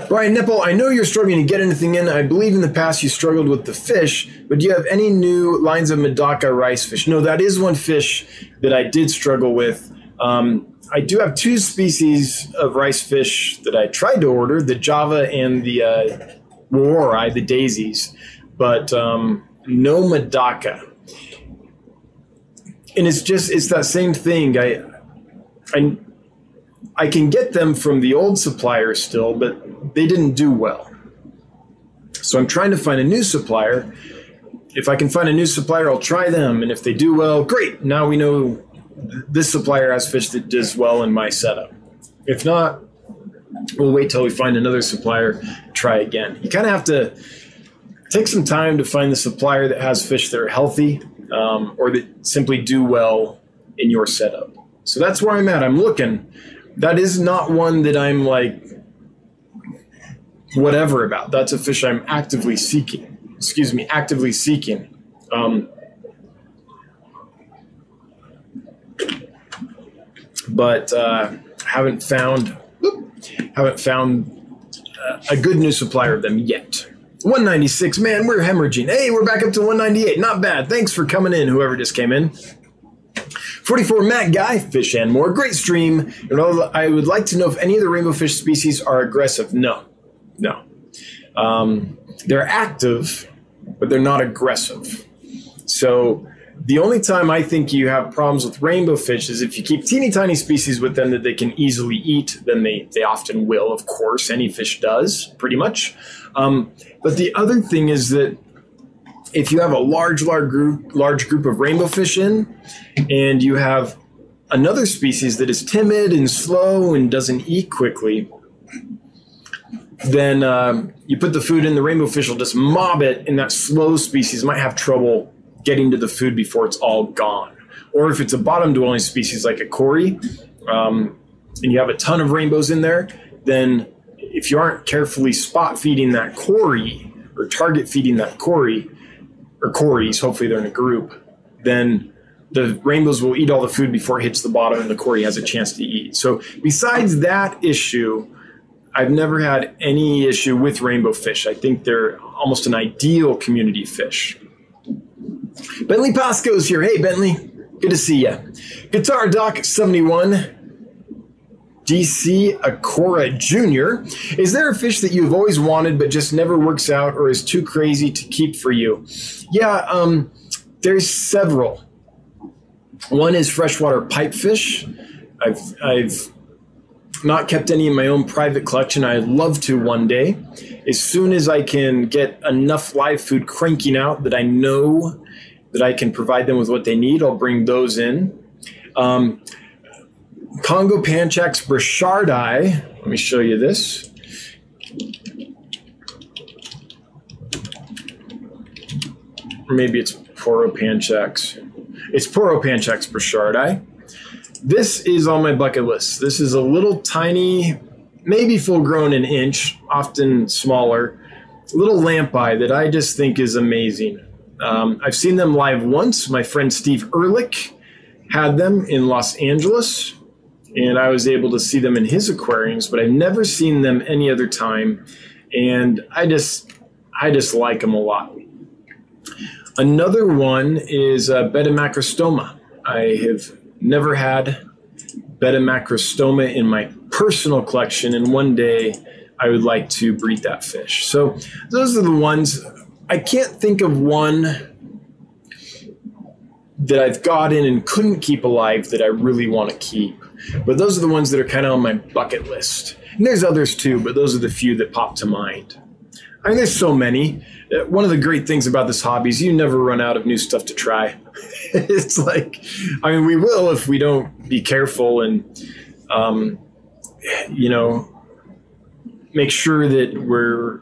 Brian Nipple, I know you're struggling to get anything in. I believe in the past you struggled with the fish, but do you have any new lines of Medaka rice fish? No, that is one fish that I did struggle with. Um, I do have two species of rice fish that I tried to order the Java and the uh, the daisies, but um, no Medaka. And it's just it's that same thing. I I I can get them from the old supplier still, but they didn't do well. So I'm trying to find a new supplier. If I can find a new supplier, I'll try them, and if they do well, great. Now we know this supplier has fish that does well in my setup. If not, we'll wait till we find another supplier, try again. You kind of have to take some time to find the supplier that has fish that are healthy um, or that simply do well in your setup. So that's where I'm at. I'm looking. That is not one that I'm like whatever about. That's a fish I'm actively seeking. excuse me, actively seeking. Um, but uh, haven't found haven't found uh, a good new supplier of them yet. 196, man, we're hemorrhaging. Hey, we're back up to 198. Not bad. Thanks for coming in, whoever just came in. 44 Mag Guy, Fish and More. Great stream. And I would like to know if any of the rainbow fish species are aggressive. No, no. Um, they're active, but they're not aggressive. So the only time I think you have problems with rainbow fish is if you keep teeny tiny species with them that they can easily eat, then they, they often will, of course. Any fish does, pretty much. Um, but the other thing is that if you have a large, large group, large group of rainbow fish in, and you have another species that is timid and slow and doesn't eat quickly, then um, you put the food in, the rainbow fish will just mob it, and that slow species might have trouble getting to the food before it's all gone. Or if it's a bottom dwelling species like a cory, um, and you have a ton of rainbows in there, then if you aren't carefully spot feeding that cory or target feeding that cory, or cories, hopefully they're in a group, then the rainbows will eat all the food before it hits the bottom and the cory has a chance to eat. So besides that issue, I've never had any issue with rainbow fish. I think they're almost an ideal community fish. Bentley Pasco's here. Hey, Bentley. Good to see you. Guitar Doc 71. DC Akora Jr. Is there a fish that you've always wanted but just never works out or is too crazy to keep for you? Yeah, um, there's several. One is freshwater pipefish. I've I've not kept any in my own private collection. I'd love to one day. As soon as I can get enough live food cranking out that I know that I can provide them with what they need, I'll bring those in. Um, Congo Panchax burchardi. Let me show you this. Maybe it's Poropanchax. It's Poropanchax burchardi. This is on my bucket list. This is a little tiny, maybe full grown an inch, often smaller, little lamp eye that I just think is amazing. Um, I've seen them live once. My friend Steve Ehrlich had them in Los Angeles and I was able to see them in his aquariums, but I've never seen them any other time, and I just I just like them a lot. Another one is uh, Betta macrostoma. I have never had Betta macrostoma in my personal collection, and one day I would like to breed that fish. So those are the ones. I can't think of one that I've got in and couldn't keep alive that I really want to keep. But those are the ones that are kind of on my bucket list. And there's others too, but those are the few that pop to mind. I mean, there's so many. Uh, one of the great things about this hobby is you never run out of new stuff to try. it's like, I mean, we will if we don't be careful and, um, you know, make sure that we're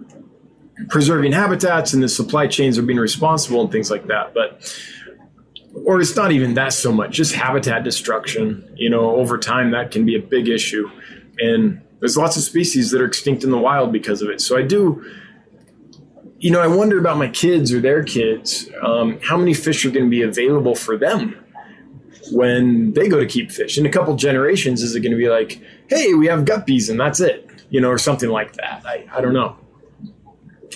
preserving habitats and the supply chains are being responsible and things like that. But or it's not even that so much, just habitat destruction. You know, over time that can be a big issue, and there's lots of species that are extinct in the wild because of it. So I do, you know, I wonder about my kids or their kids. Um, how many fish are going to be available for them when they go to keep fish? In a couple generations, is it going to be like, hey, we have guppies and that's it, you know, or something like that? I, I don't know.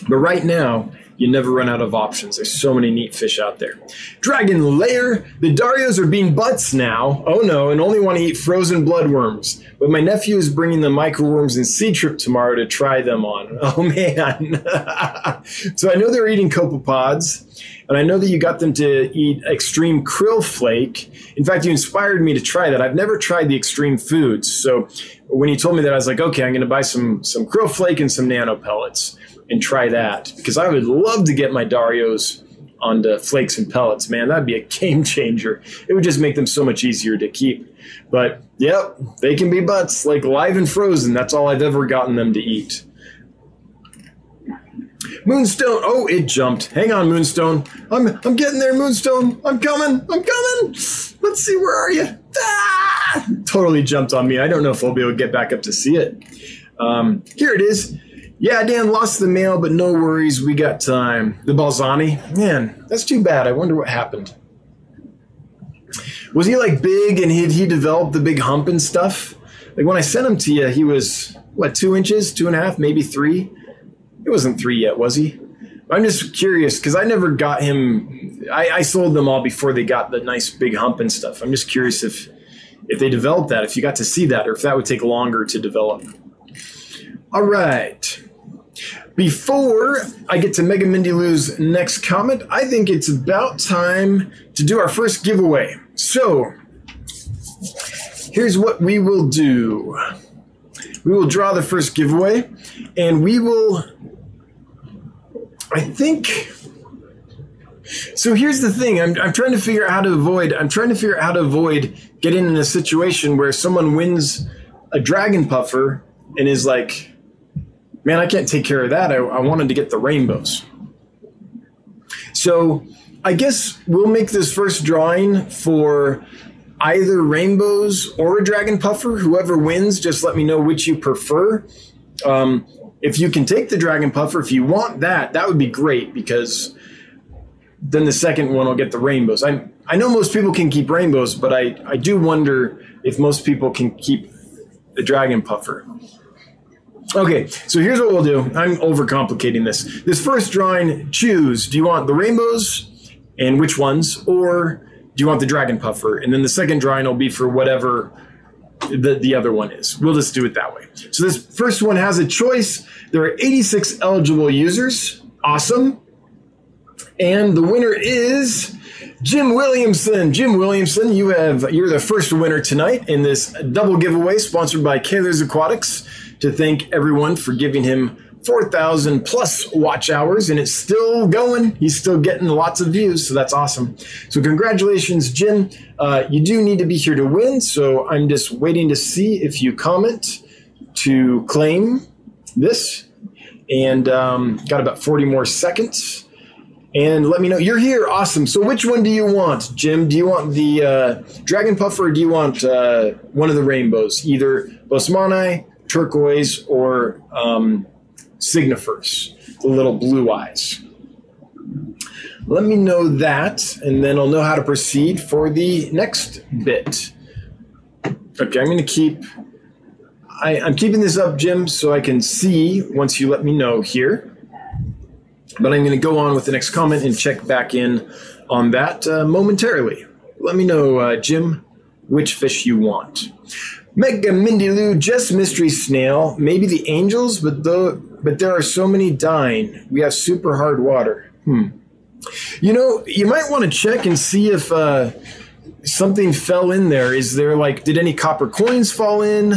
But right now, you never run out of options. There's so many neat fish out there. Dragon Lair, the Darios are being butts now. Oh no, and only want to eat frozen bloodworms. But my nephew is bringing the microworms and sea trip tomorrow to try them on. Oh man. so I know they're eating copepods. And I know that you got them to eat extreme krill flake. In fact, you inspired me to try that. I've never tried the extreme foods. So when you told me that, I was like, okay, I'm going to buy some some krill flake and some nano pellets and try that because I would love to get my Darios onto flakes and pellets. Man, that'd be a game changer. It would just make them so much easier to keep. But yep, they can be butts like live and frozen. That's all I've ever gotten them to eat. Moonstone. Oh, it jumped. Hang on, Moonstone. I'm I'm getting there, Moonstone. I'm coming. I'm coming. Let's see. Where are you? Ah! Totally jumped on me. I don't know if I'll be able to get back up to see it. Um, here it is. Yeah, Dan lost the male, but no worries. We got time. The Balzani? Man, that's too bad. I wonder what happened. Was he like big and he he developed the big hump and stuff? Like when I sent him to you, he was what two inches, two and a half, maybe three. It wasn't three yet, was he? I'm just curious because I never got him. I, I sold them all before they got the nice big hump and stuff. I'm just curious if if they developed that, if you got to see that, or if that would take longer to develop. All right. Before I get to Mega Mindy Lou's next comment, I think it's about time to do our first giveaway. So, here's what we will do we will draw the first giveaway, and we will, I think. So here's the thing. I'm, I'm trying to figure out how to avoid. I'm trying to figure out how to avoid getting in a situation where someone wins a dragon puffer and is like, man, I can't take care of that. I, I wanted to get the rainbows. So I guess we'll make this first drawing for either rainbows or a dragon puffer. Whoever wins, just let me know which you prefer. Um, if you can take the dragon puffer, if you want that, that would be great because then the second one will get the rainbows. I I know most people can keep rainbows, but I, I do wonder if most people can keep the dragon puffer. Okay, so here's what we'll do. I'm overcomplicating this. This first drawing, choose. Do you want the rainbows and which ones, or do you want the dragon puffer? And then the second drawing will be for whatever the, the other one is. We'll just do it that way. So this first one has a choice. There are 86 eligible users. Awesome. And the winner is Jim Williamson. Jim Williamson, you have you're the first winner tonight in this double giveaway sponsored by Kaler's Aquatics to thank everyone for giving him 4,000 plus watch hours, and it's still going. He's still getting lots of views, so that's awesome. So, congratulations, Jim. Uh, you do need to be here to win, so I'm just waiting to see if you comment to claim this. And um, got about 40 more seconds and let me know you're here. Awesome. So, which one do you want, Jim? Do you want the uh, Dragon Puffer or do you want uh, one of the rainbows? Either Boesemani, turquoise, or um, Signifers, the little blue eyes. Let me know that, and then I'll know how to proceed for the next bit. Okay, I'm going to keep. I, I'm keeping this up, Jim, so I can see once you let me know here. But I'm going to go on with the next comment and check back in on that uh, momentarily. Let me know, uh, Jim, which fish you want. Mega Mindy Lou, just mystery snail, maybe the angels, but the but there are so many dying. We have super hard water. Hmm. You know, you might want to check and see if uh, something fell in there. Is there like, did any copper coins fall in?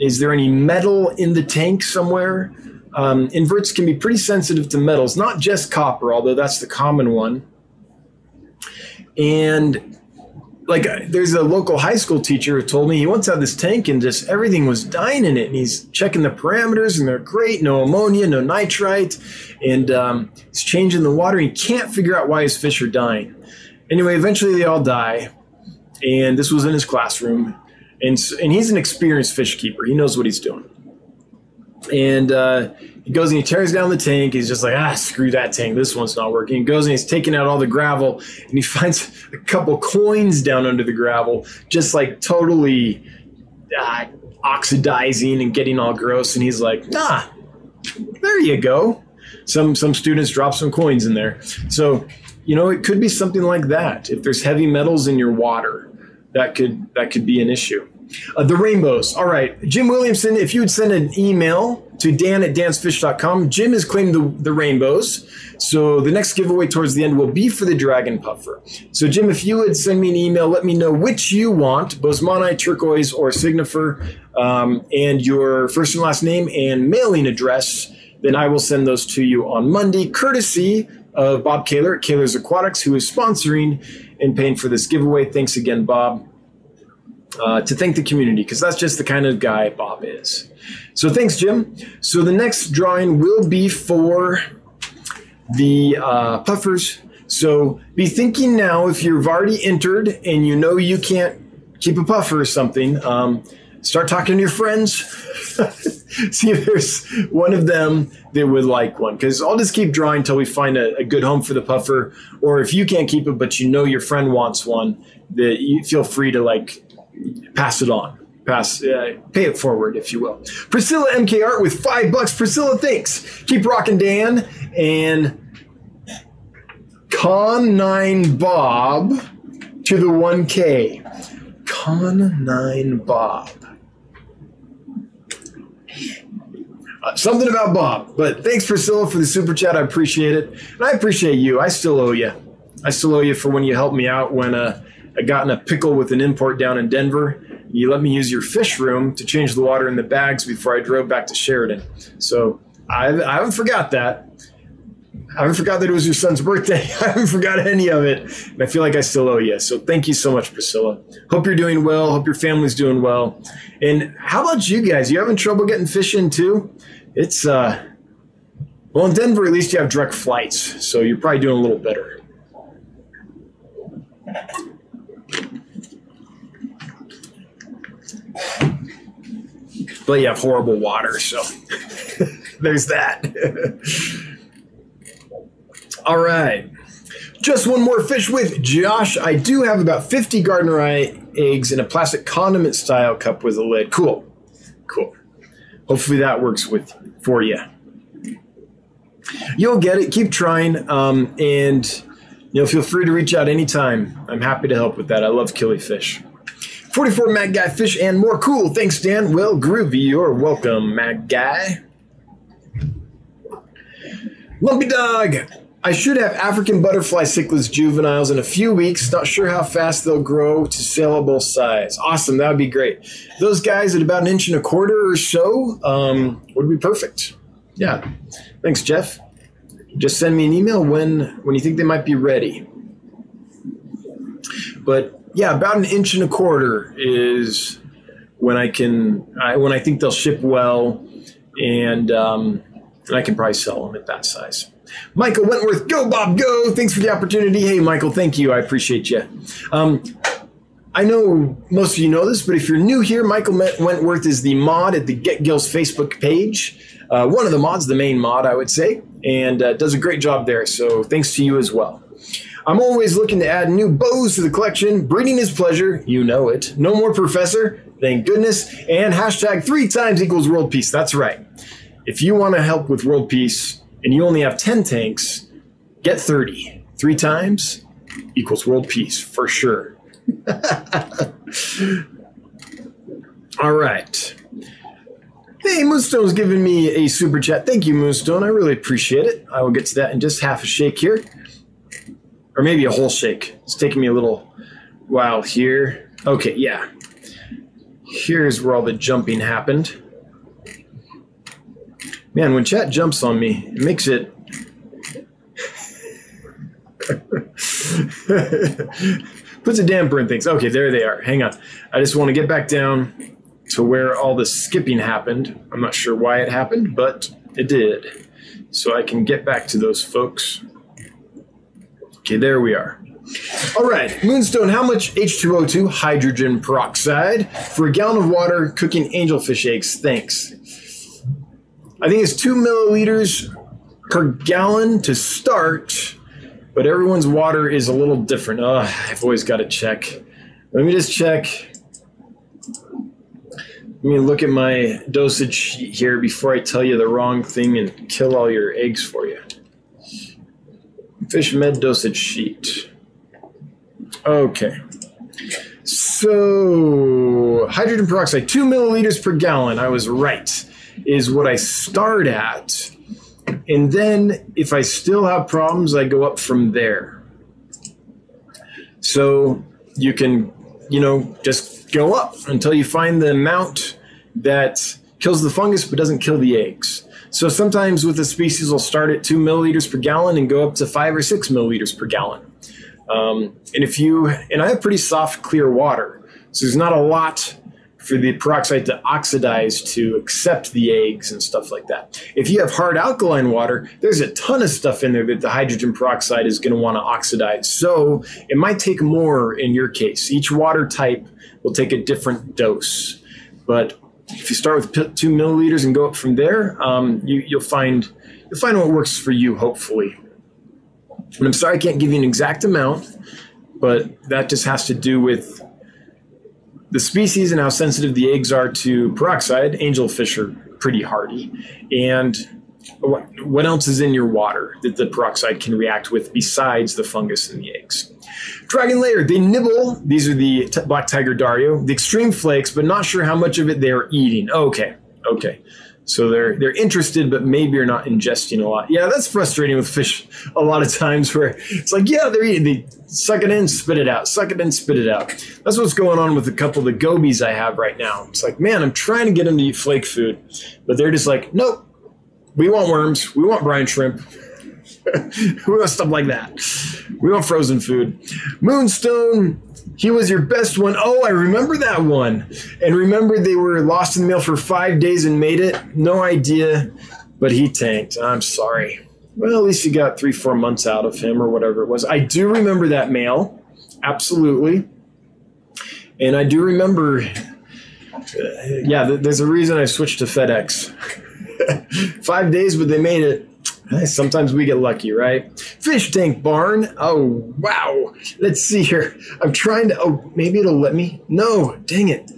Is there any metal in the tank somewhere? Um, inverts can be pretty sensitive to metals, not just copper, although that's the common one. And like, there's a local high school teacher who told me he once had this tank and just everything was dying in it. And he's checking the parameters and they're great no ammonia, no nitrite. And um, he's changing the water. And he can't figure out why his fish are dying. Anyway, eventually they all die. And this was in his classroom. And, and he's an experienced fish keeper, he knows what he's doing and uh, he goes and he tears down the tank. He's just like, ah, screw that tank. This one's not working. He goes and he's taking out all the gravel, and he finds a couple coins down under the gravel, just like totally uh, oxidizing and getting all gross. And he's like, ah, there you go. Some some students drop some coins in there. So you know it could be something like that. If there's heavy metals in your water, that could that could be an issue. Uh, the rainbows. All right. Jim Williamson, if you would send an email to dan at dansfish.com. Jim has claimed the, the rainbows. So the next giveaway towards the end will be for the dragon puffer. So, Jim, if you would send me an email, let me know which you want Boesemani, turquoise, or signifer, um, and your first and last name and mailing address. Then I will send those to you on Monday, courtesy of Bob Kaler at Kaler's Aquatics, who is sponsoring and paying for this giveaway. Thanks again, Bob uh, to thank the community because that's just the kind of guy Bob is. So thanks, Jim. So the next drawing will be for the uh, puffers. So be thinking now if you've already entered and you know you can't keep a puffer or something. Um, start talking to your friends. See if there's one of them that would like one. Because I'll just keep drawing until we find a, a, good home for the puffer. Or if you can't keep it, but you know your friend wants one, that you feel free to like pass it on. Pass, uh, pay it forward, if you will. Priscilla MK Art with five bucks. Priscilla, thanks. Keep rocking, Dan. And Con 9 Bob to the 1K. Con 9 Bob. Uh, something about Bob, but thanks Priscilla for the super chat. I appreciate it, and I appreciate you. I still owe you. I still owe you for when you helped me out when uh, I got in a pickle with an import down in Denver. You let me use your fish room to change the water in the bags before I drove back to Sheridan. So I, I haven't forgot that. I haven't forgot that it was your son's birthday. I haven't forgot any of it. And I feel like I still owe you. So thank you so much, Priscilla. Hope you're doing well. Hope your family's doing well. And how about you guys? You having trouble getting fish in too? It's, uh, well, in Denver, at least you have direct flights. So you're probably doing a little better. But you have horrible water. So there's that. All right. Just one more fish with Josh. I do have about 50 Gardneri eggs in a plastic condiment style cup with a lid. Cool. Cool. Hopefully that works with for you. You'll get it. Keep trying. Um, and you know, feel free to reach out anytime. I'm happy to help with that. I love killifish. 44 Mag Guy Fish and more cool. Thanks, Dan. Well, groovy. You're welcome, Mag Guy. Lumpy Dog. I should have African butterfly cichlids juveniles in a few weeks. Not sure how fast they'll grow to saleable size. Awesome, that would be great. Those guys at about an inch and a quarter or so um, would be perfect. Yeah, thanks, Jeff. Just send me an email when when you think they might be ready. But yeah, about an inch and a quarter is when I can I, when I think they'll ship well, and um, and I can probably sell them at that size. Michael Wentworth, go Bob, go! Thanks for the opportunity. Hey, Michael, thank you. I appreciate you. Um, I know most of you know this, but if you're new here, Michael Wentworth is the mod at the Get Gills Facebook page. Uh, one of the mods, the main mod, I would say, and uh, does a great job there. So thanks to you as well. I'm always looking to add new bows to the collection. Breeding is pleasure, you know it. No more professor, thank goodness. And hashtag three times equals world peace. That's right. If you want to help with world peace, and you only have 10 tanks, get 30. Three times equals world peace for sure. All right. Hey, Moonstone's giving me a super chat. Thank you, Moonstone. I really appreciate it. I will get to that in just half a shake here. Or maybe a whole shake. It's taking me a little while here. Okay, yeah. Here's where all the jumping happened. Man, when chat jumps on me, it makes it. Puts a damper in things. Okay, there they are. Hang on. I just want to get back down to where all the skipping happened. I'm not sure why it happened, but it did. So I can get back to those folks. Okay, there we are. All right, Moonstone, how much H2O2 hydrogen peroxide for a gallon of water cooking angelfish eggs? Thanks. I think it's two milliliters per gallon to start, but everyone's water is a little different. Oh, I've always got to check. Let me just check. Let me look at my dosage sheet here before I tell you the wrong thing and kill all your eggs for you. Fish med dosage sheet. Okay. So, hydrogen peroxide, two milliliters per gallon. I was right is what I start at. And then if I still have problems, I go up from there. So you can, you know, just go up until you find the amount that kills the fungus but doesn't kill the eggs. So sometimes with a species, we'll start at two milliliters per gallon and go up to five or six milliliters per gallon. Um, and if you, and I have pretty soft, clear water, so there's not a lot for the peroxide to oxidize to accept the eggs and stuff like that. If you have hard alkaline water, there's a ton of stuff in there that the hydrogen peroxide is going to want to oxidize. So it might take more in your case. Each water type will take a different dose. But if you start with two milliliters and go up from there, um, you, you'll find you'll find what works for you. Hopefully, and I'm sorry I can't give you an exact amount, but that just has to do with the species and how sensitive the eggs are to peroxide. Angelfish are pretty hardy, and what, what else is in your water that the peroxide can react with besides the fungus in the eggs? Dragon Lair, they nibble. These are the t- black tiger dario, the extreme flakes, but not sure how much of it they're eating. Okay, okay. So they're they're interested, but maybe are not ingesting a lot. Yeah, that's frustrating with fish a lot of times where it's like, yeah, they're eating, they suck it in, spit it out, suck it in, spit it out. That's what's going on with a couple of the gobies I have right now. It's like, man, I'm trying to get them to eat flake food, but they're just like, nope, we want worms, we want brine shrimp, we want stuff like that. We want frozen food. Moonstone, he was your best one. Oh, I remember that one. And remember they were lost in the mail for five days and made it? No idea, but he tanked. I'm sorry. Well, at least you got three, four months out of him or whatever it was. I do remember that mail. Absolutely. And I do remember, uh, yeah, th- there's a reason I switched to FedEx. Five days, but they made it. Sometimes we get lucky, right? Fish tank barn. Oh, wow. Let's see here. I'm trying to. Oh, maybe it'll let me. No, dang it.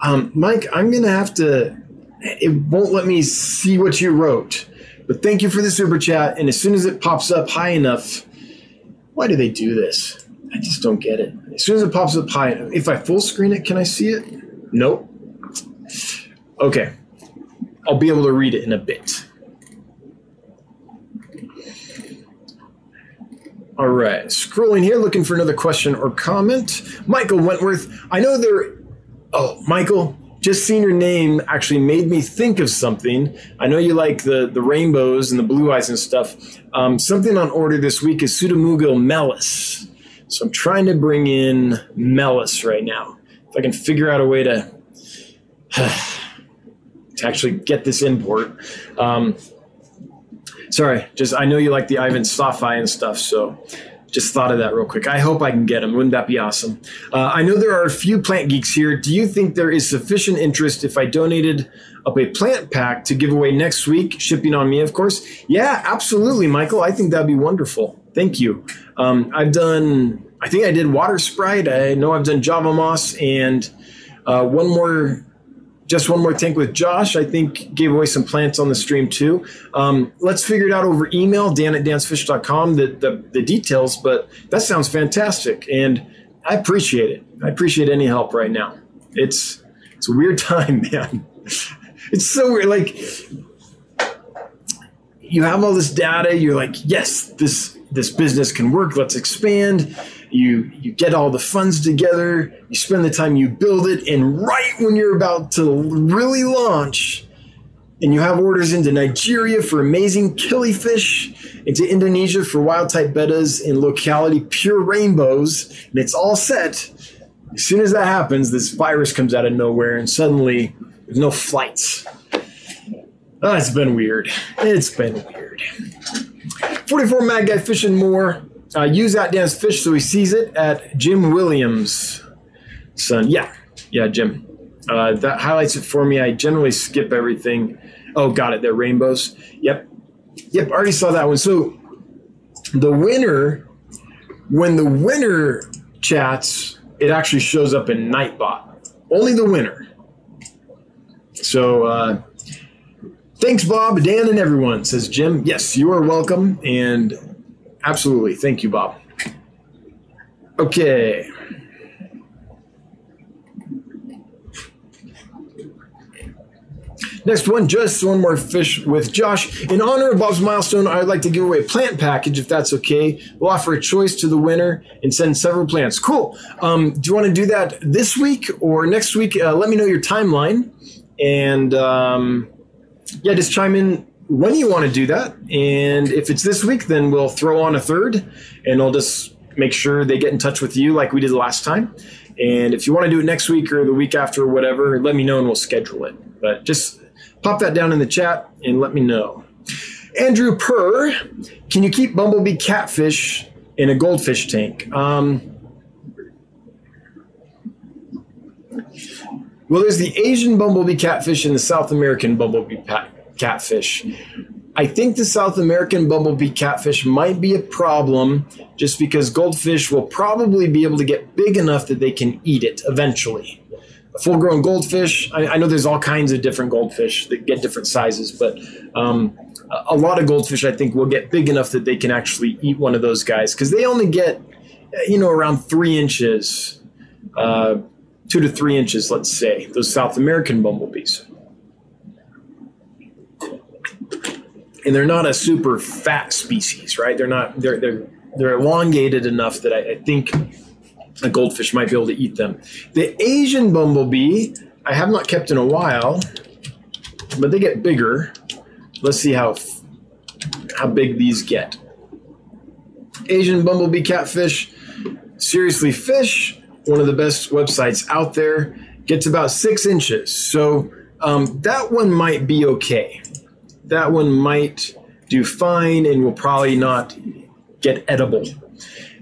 Um, Mike, I'm going to have to. It won't let me see what you wrote. But thank you for the super chat. And as soon as it pops up high enough, why do they do this? I just don't get it. As soon as it pops up high, if I full screen it, can I see it? Nope. Okay. I'll be able to read it in a bit. All right, scrolling here, looking for another question or comment. Michael Wentworth, I know there. Oh, Michael, just seeing your name actually made me think of something. I know you like the the rainbows and the blue eyes and stuff. Um, something on order this week is Pseudomugil mellis. So I'm trying to bring in mellis right now. If I can figure out a way to to actually get this import. Um, sorry, just I know you like the ivantsoffi and stuff, so just thought of that real quick. I hope I can get them. Wouldn't that be awesome? Uh, I know there are a few plant geeks here. Do you think there is sufficient interest if I donated up a plant pack to give away next week? Shipping on me, of course. Yeah, absolutely, Michael. I think that'd be wonderful. Thank you. Um, I've done. I think I did water sprite. I know I've done Java moss and uh, one more just one more tank with Josh. I think gave away some plants on the stream too. Um, let's figure it out over email, dan at dansfish.com, the, the, the details, but that sounds fantastic. And I appreciate it. I appreciate any help right now. It's, it's a weird time, man. It's so weird. Like you have all this data. You're like, yes, this, this business can work. Let's expand you you get all the funds together, you spend the time, you build it, and right when you're about to really launch, and you have orders into Nigeria for amazing killifish, into Indonesia for wild type bettas and locality pure rainbows, and it's all set. As soon as that happens, this virus comes out of nowhere, and suddenly there's no flights. Oh, it's been weird. It's been weird. 44 Mag Guy Fishing More. Uh, use that dance fish so he sees it at Jim Williams' son. Yeah, yeah, Jim. Uh, that highlights it for me. I generally skip everything. Oh, got it. They're rainbows. Yep, yep. Already saw that one. So the winner, when the winner chats, it actually shows up in Nightbot. Only the winner. So uh, thanks, Bob, Dan, and everyone. Says Jim. Yes, you are welcome. And Absolutely. Thank you, Bob. Okay. Next one, just one more fish with Josh. In honor of Bob's milestone, I'd like to give away a plant package if that's okay. We'll offer a choice to the winner and send several plants. Cool. Um, do you want to do that this week or next week? Uh, let me know your timeline. And um, yeah, just chime in when you want to do that. And if it's this week, then we'll throw on a third and I'll just make sure they get in touch with you like we did last time. And if you want to do it next week or the week after or whatever, let me know and we'll schedule it. But just pop that down in the chat and let me know. Andrew Purr, can you keep bumblebee catfish in a goldfish tank? Um, Well, there's the Asian bumblebee catfish and the South American bumblebee catfish. I think the South American bumblebee catfish might be a problem just because goldfish will probably be able to get big enough that they can eat it eventually. A full grown goldfish, I, I, know there's all kinds of different goldfish that get different sizes, but um, a, lot of goldfish I think will get big enough that they can actually eat one of those guys because they only get, you know, around three inches, uh, two to three inches, let's say, those South American bumblebees. And they're not a super fat species, right? They're not they're they're they're elongated enough that I, I think a goldfish might be able to eat them. The Asian bumblebee, I have not kept in a while, but they get bigger. Let's see how how big these get. Asian bumblebee catfish, seriously fish, one of the best websites out there, gets about six inches. So um, that one might be okay that one might do fine and will probably not get edible.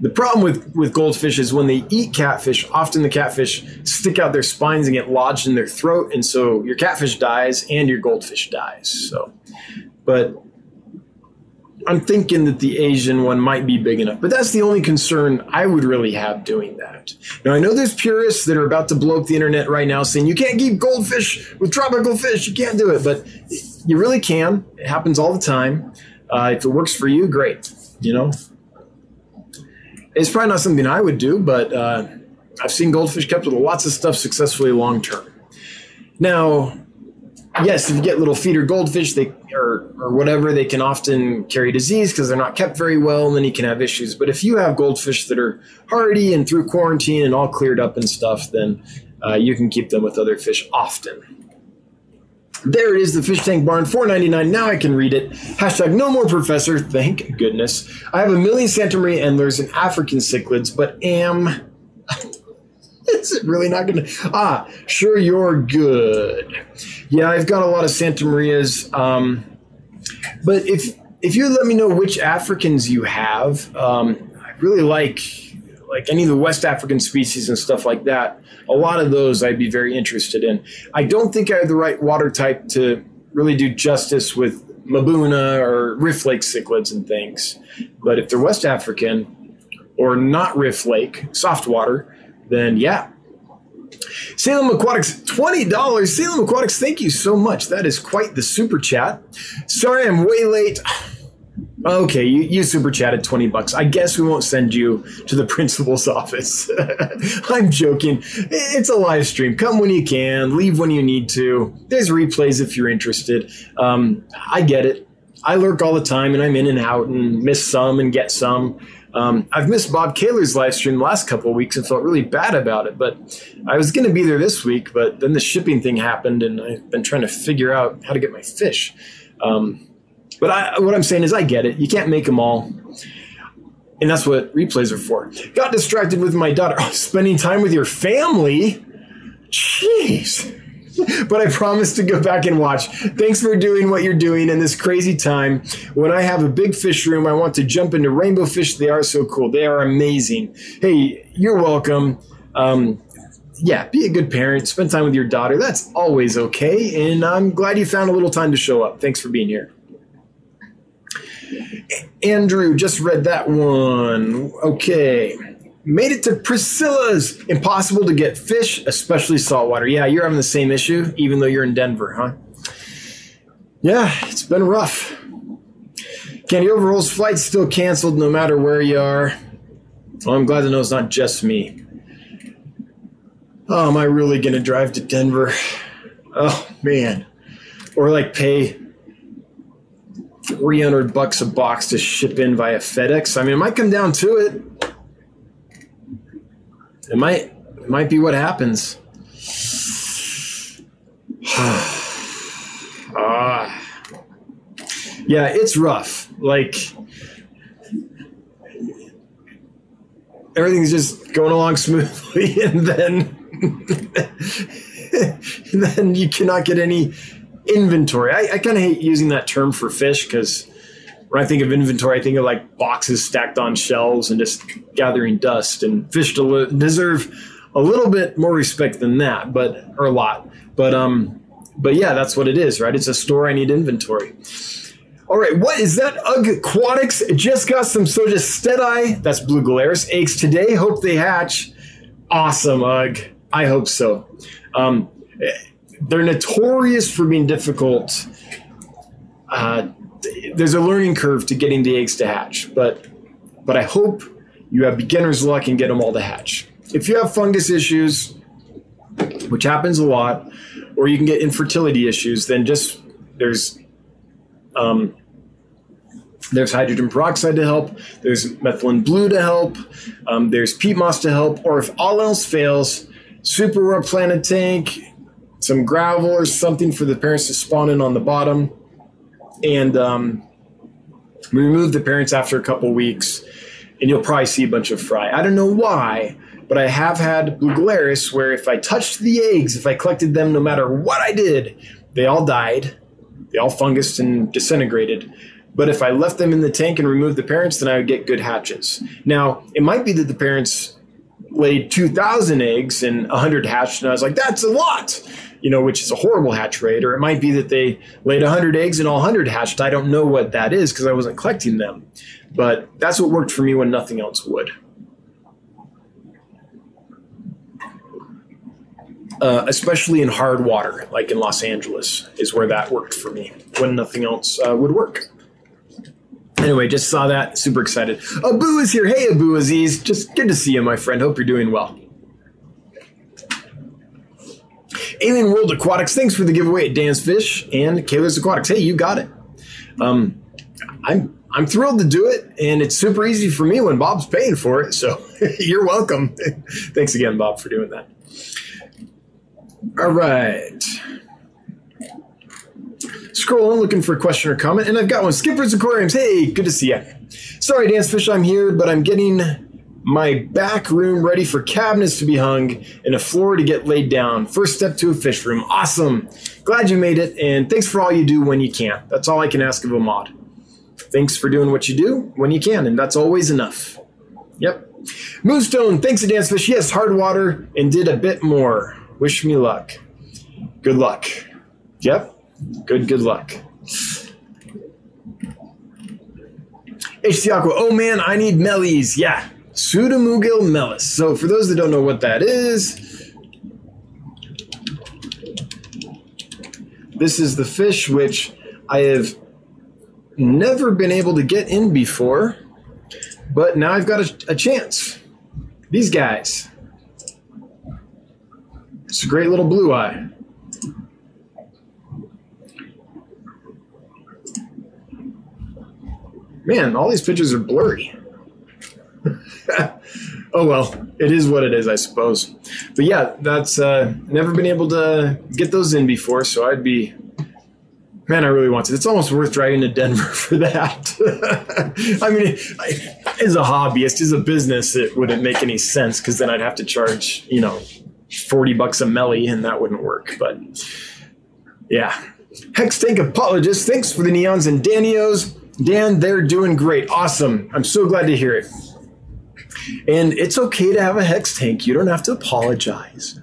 The problem with, with goldfish is when they eat catfish, often the catfish stick out their spines and get lodged in their throat, and so your catfish dies and your goldfish dies. So, but I'm thinking that the Asian one might be big enough, but that's the only concern I would really have doing that. Now, I know there's purists that are about to blow up the internet right now saying you can't keep goldfish with tropical fish, you can't do it, but you really can. It happens all the time. Uh, if it works for you, great. You know, it's probably not something I would do, but uh, I've seen goldfish kept with lots of stuff successfully long term. Now, yes, if you get little feeder goldfish, they or or whatever, they can often carry disease because they're not kept very well, and then you can have issues. But if you have goldfish that are hardy and through quarantine and all cleared up and stuff, then uh, you can keep them with other fish often. There it is, the fish tank barn, four ninety nine. Now I can read it. Hashtag no more professor. Thank goodness. I have a million Santa Maria endlers and African cichlids, but am is it really not going to? Ah, sure, you're good. Yeah, I've got a lot of Santa Marias. Um, but if if you let me know which Africans you have, um, I really like like any of the West African species and stuff like that. A lot of those I'd be very interested in. I don't think I have the right water type to really do justice with Mbuna or Rift Lake cichlids and things. But if they're West African or not Rift Lake, soft water, then yeah. Salem Aquatics, $20. Salem Aquatics, thank you so much. That is quite the super chat. Sorry I'm way late. Okay, you, you super chatted 20 bucks. I guess we won't send you to the principal's office. I'm joking. It's a live stream. Come when you can, leave when you need to. There's replays if you're interested. Um, I get it. I lurk all the time and I'm in and out and miss some and get some. Um, I've missed Bob Kaler's live stream the last couple of weeks and felt really bad about it. But I was going to be there this week, but then the shipping thing happened, and I've been trying to figure out how to get my fish. Um, but I, what I'm saying is, I get it. You can't make them all. And that's what replays are for. Got distracted with my daughter. Oh, spending time with your family? Jeez. but I promise to go back and watch. Thanks for doing what you're doing in this crazy time. When I have a big fish room, I want to jump into rainbow fish. They are so cool. They are amazing. Hey, you're welcome. Um, yeah, be a good parent. Spend time with your daughter. That's always okay. And I'm glad you found a little time to show up. Thanks for being here. Andrew just read that one. Okay. Made it to Priscilla's. Impossible to get fish, especially saltwater. Yeah, you're having the same issue, even though you're in Denver, huh? Yeah, it's been rough. Candy Overall's flight's still canceled no matter where you are. Well, I'm glad to know it's not just me. Oh, am I really going to drive to Denver? Oh, man. Or like pay 300 bucks a box to ship in via FedEx. I mean, it might come down to it. It might it might be what happens. ah. Yeah, it's rough. Like everything's just going along smoothly and then and then you cannot get any inventory. I, I kind of hate using that term for fish because when I think of inventory, I think of like boxes stacked on shelves and just gathering dust. And fish deserve a little bit more respect than that, but or a lot. But um, but yeah, that's what it is, right? It's a store. I need inventory. All right, what is that? Ugg Aquatics just got some sjoestedti. That's Blue Gularis eggs today. Hope they hatch. Awesome, Ugg. I hope so. Um, they're notorious for being difficult. Uh, there's a learning curve to getting the eggs to hatch, but but I hope you have beginner's luck and get them all to hatch. If you have fungus issues, which happens a lot, or you can get infertility issues, then just there's um, there's hydrogen peroxide to help. There's methylene blue to help. Um, there's peat moss to help. Or if all else fails, super rub planted tank, some gravel or something for the parents to spawn in on the bottom, and um, remove the parents after a couple weeks, and you'll probably see a bunch of fry. I don't know why, but I have had blue where if I touched the eggs, if I collected them, no matter what I did, they all died, they all fungused and disintegrated. But if I left them in the tank and removed the parents, then I would get good hatches. Now, it might be that the parents laid 2,000 eggs and 100 hatched, and I was like, that's a lot, you know, which is a horrible hatch rate. Or it might be that they laid 100 eggs and all 100 hatched. I don't know what that is because I wasn't collecting them. But that's what worked for me when nothing else would. Uh, especially in hard water, like in Los Angeles, is where that worked for me when nothing else uh, would work. Anyway, just saw that. Super excited. Abu is here. Hey, Abu Aziz. Just good to see you, my friend. Hope you're doing well. Alien World Aquatics. Thanks for the giveaway at Dan's Fish and Kayla's Aquatics. Hey, you got it. Um, I'm I'm thrilled to do it, and it's super easy for me when Bob's paying for it. So you're welcome. Thanks again, Bob, for doing that. All right. Scrolling, looking for a question or comment, and I've got one. Skipper's Aquariums. Hey, good to see you. Sorry, Dan's Fish, I'm here, but I'm getting my back room ready for cabinets to be hung and a floor to get laid down. First step to a fish room. Awesome. Glad you made it, and thanks for all you do when you can. That's all I can ask of a mod. Thanks for doing what you do when you can, and that's always enough. Yep. Moonstone, thanks to Dan's Fish. Yes, hard water and did a bit more. Wish me luck. Good luck. Yep. Good, good luck. HC Aqua, oh man, I need Mellis. Yeah, Pseudomugil mellis. So for those that don't know what that is, this is the fish which I have never been able to get in before, but now I've got a, a chance. These guys. It's a great little blue eye. Man, all these pictures are blurry. oh well, it is what it is, I suppose. But yeah, that's uh, never been able to get those in before, so I'd be. Man, I really want to. It's almost worth driving to Denver for that. I mean, as a hobbyist, as a business, it wouldn't make any sense because then I'd have to charge, you know, forty bucks a melly, and that wouldn't work. But yeah, Hex Tank Apologist, thanks for the neons and Danios. Dan, they're doing great. Awesome. I'm so glad to hear it. And it's okay to have a hex tank. You don't have to apologize.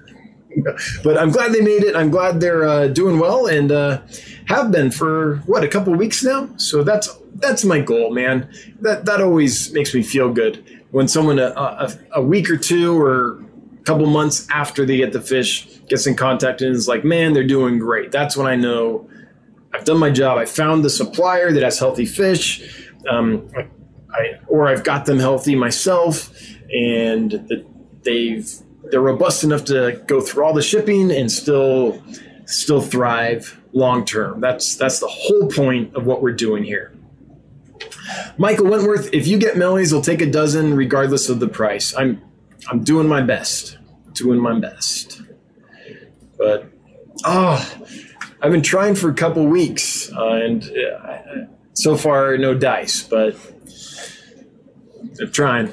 but I'm glad they made it. I'm glad they're uh, doing well and uh, have been for what a couple weeks now. So that's that's my goal, man. That that always makes me feel good when someone a, a, a week or two or a couple months after they get the fish gets in contact and is like, man, they're doing great. That's when I know I've done my job. I found the supplier that has healthy fish, um, I, or I've got them healthy myself, and they've they're robust enough to go through all the shipping and still still thrive long term. That's that's the whole point of what we're doing here. Michael Wentworth, if you get Mellies, we'll take a dozen regardless of the price. I'm I'm doing my best. Doing my best. But oh, I've been trying for a couple weeks, uh, and uh, so far no dice, but I'm trying.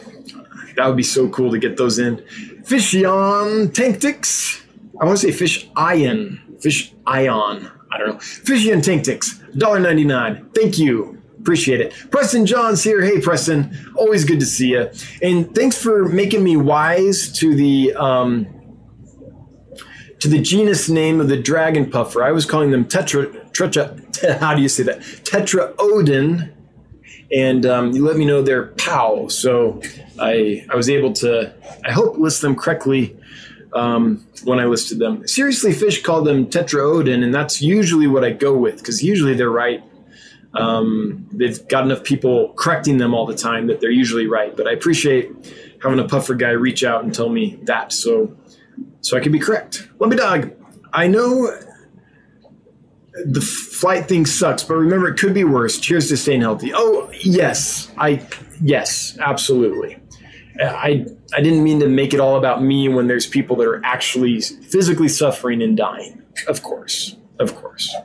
That would be so cool to get those in. Fishion Tanktics. I want to say fish ion. Fish ion. I don't know. Fishion Tanktics. $1.99. Thank you. Appreciate it. Preston John's here. Hey, Preston. Always good to see you. And thanks for making me wise to the um, to the genus name of the dragon puffer. I was calling them tetra. tetra how do you say that? Tetraodon. And um, you let me know they're Pao. So I I was able to I hope list them correctly um, when I listed them. Seriously, Fish called them Tetraodon, and that's usually what I go with because usually they're right. Um, they've got enough people correcting them all the time that they're usually right. But I appreciate having a puffer guy reach out and tell me that so so I can be correct. Lumpy dog, I know the flight thing sucks, but remember it could be worse. Cheers to staying healthy. Oh yes, I yes, absolutely. Uh, I I didn't mean to make it all about me when there's people that are actually physically suffering and dying. Of course, of course.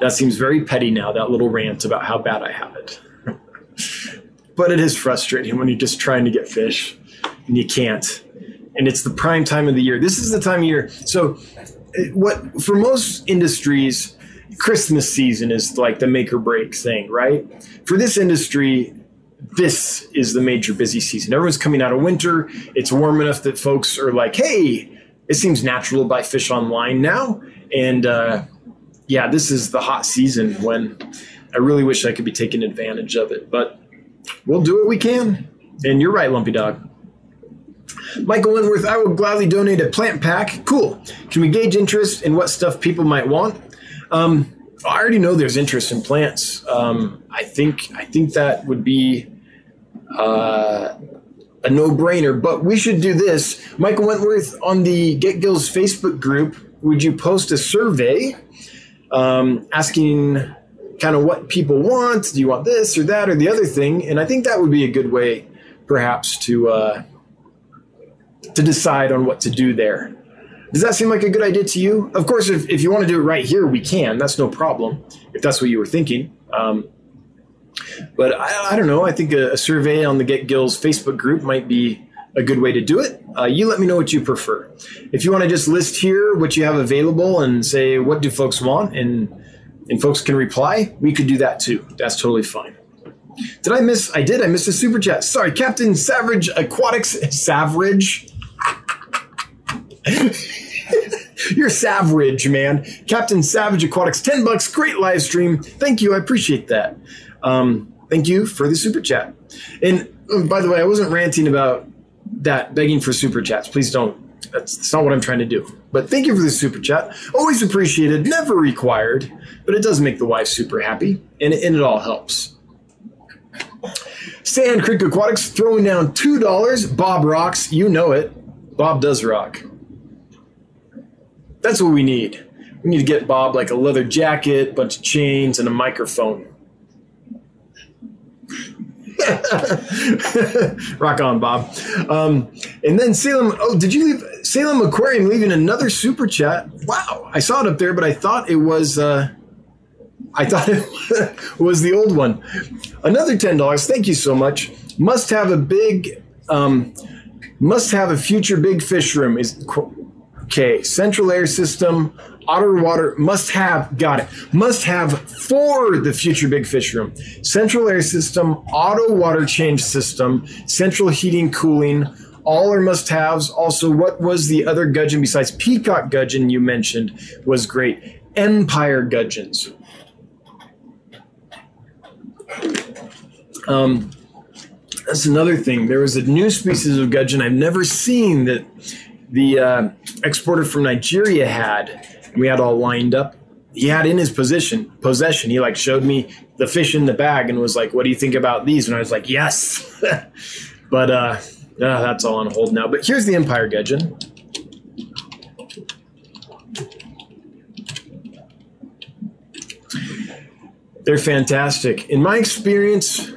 That seems very petty now. That little rant about how bad I have it. but it is frustrating when you're just trying to get fish and you can't. And it's the prime time of the year. This is the time of year. So, what for most industries, Christmas season is like the make or break thing, right? For this industry, this is the major busy season. Everyone's coming out of winter. It's warm enough that folks are like, hey, it seems natural to buy fish online now. And uh, yeah, this is the hot season when I really wish I could be taking advantage of it. But we'll do what we can. And you're right, Lumpy Dog. Michael Wentworth, I will gladly donate a plant pack. Cool. Can we gauge interest in what stuff people might want? Um, I already know there's interest in plants. Um, I think I think that would be uh, a no-brainer. But we should do this, Michael Wentworth on the Get Gills Facebook group. Would you post a survey um, asking kind of what people want? Do you want this or that or the other thing? And I think that would be a good way, perhaps, to uh, to decide on what to do there. Does that seem like a good idea to you? Of course, if, if you want to do it right here, we can. That's no problem, if that's what you were thinking. Um, but I, I, don't know. I think a, a, survey on the Get Gills Facebook group might be a good way to do it. Uh, you let me know what you prefer. If you want to just list here what you have available and say what do folks want, and and folks can reply, we could do that too. That's totally fine. Did I miss? I did. I missed a super chat. Sorry, Captain Savage Aquatics. Savage. You're Savage, man. Captain Savage Aquatics, 10 bucks, great live stream. Thank you. I appreciate that. Um, thank you for the super chat. And um, by the way, I wasn't ranting about that begging for super chats. Please don't. That's, that's not what I'm trying to do. But thank you for the super chat. Always appreciated, never required, but it does make the wife super happy, and, and it all helps. Sand Creek Aquatics throwing down $2. Bob rocks. You know it. Bob does rock. That's what we need. We need to get Bob like a leather jacket, bunch of chains, and a microphone. Rock on, Bob. Um, and then Salem. Oh, did you leave Salem Aquarium leaving another super chat? Wow, I saw it up there, but I thought it was. Uh, I thought it was the old one. Another ten dollars. Thank you so much. Must have a big. Um, must have a future big fish room. Is Okay, central air system, otter water must have, got it, must have for the future big fish room. Central air system, auto water change system, central heating, cooling, all are must haves. Also, what was the other gudgeon besides peacock gudgeon you mentioned was great? Empire gudgeons. Um, that's another thing. There was a new species of gudgeon I've never seen that the uh, exporter from Nigeria had. We had all lined up. He had in his position possession. He like showed me the fish in the bag and was like, "What do you think about these?" And I was like, "Yes." but uh, uh, that's all on hold now. But here's the Empire Gudgeon. They're fantastic. In my experience,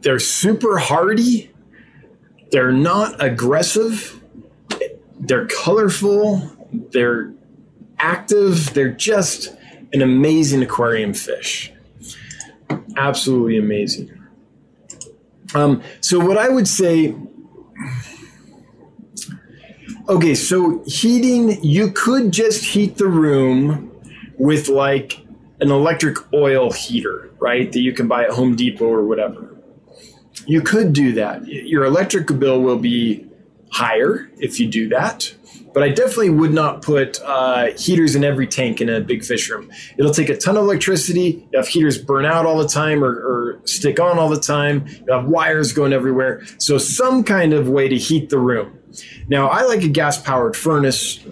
they're super hardy. They're not aggressive they're colorful, they're active, they're just an amazing aquarium fish. Absolutely amazing. Um, so, what I would say okay, so heating, you could just heat the room with like an electric oil heater, right? That you can buy at Home Depot or whatever. You could do that. Your electric bill will be higher if you do that. But I definitely would not put uh, heaters in every tank in a big fish room. It'll take a ton of electricity. You have heaters burn out all the time or, or stick on all the time. You have wires going everywhere. So, some kind of way to heat the room. Now, I like a gas powered furnace.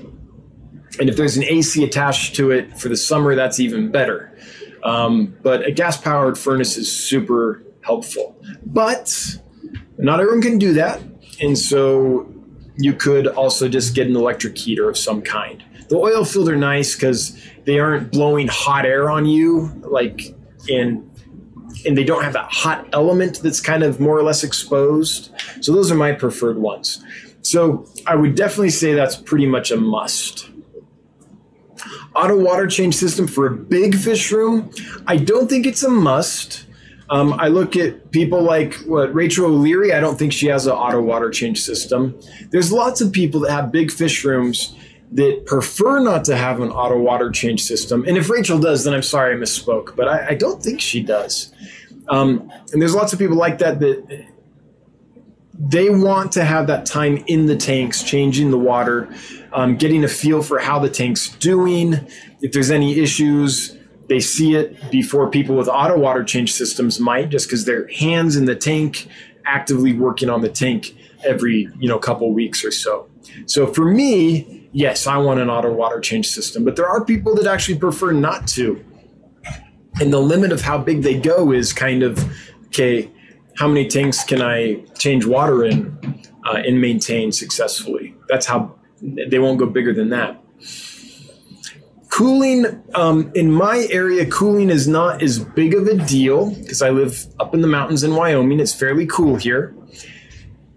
And if there's an AC attached to it for the summer, that's even better. Um, but a gas powered furnace is super helpful. But not everyone can do that. And so you could also just get an electric heater of some kind. The oil filled are nice because they aren't blowing hot air on you, like in and they don't have that hot element that's kind of more or less exposed. So those are my preferred ones. So I would definitely say that's pretty much a must. Auto water change system for a big fish room. I don't think it's a must. Um, I look at people like what Rachel O'Leary. I don't think she has an auto water change system. There's lots of people that have big fish rooms that prefer not to have an auto water change system. And if Rachel does, then I'm sorry I misspoke, but I, I don't think she does. Um, and there's lots of people like that that they want to have that time in the tanks, changing the water, um, getting a feel for how the tank's doing. If there's any issues, they see it before people with auto water change systems might, just because their hands in the tank, actively working on the tank every you know couple weeks or so. So for me, yes, I want an auto water change system, but there are people that actually prefer not to. And the limit of how big they go is kind of okay. How many tanks can I change water in uh, and maintain successfully? That's how they won't go bigger than that. Cooling um, in my area, cooling is not as big of a deal because I live up in the mountains in Wyoming. It's fairly cool here.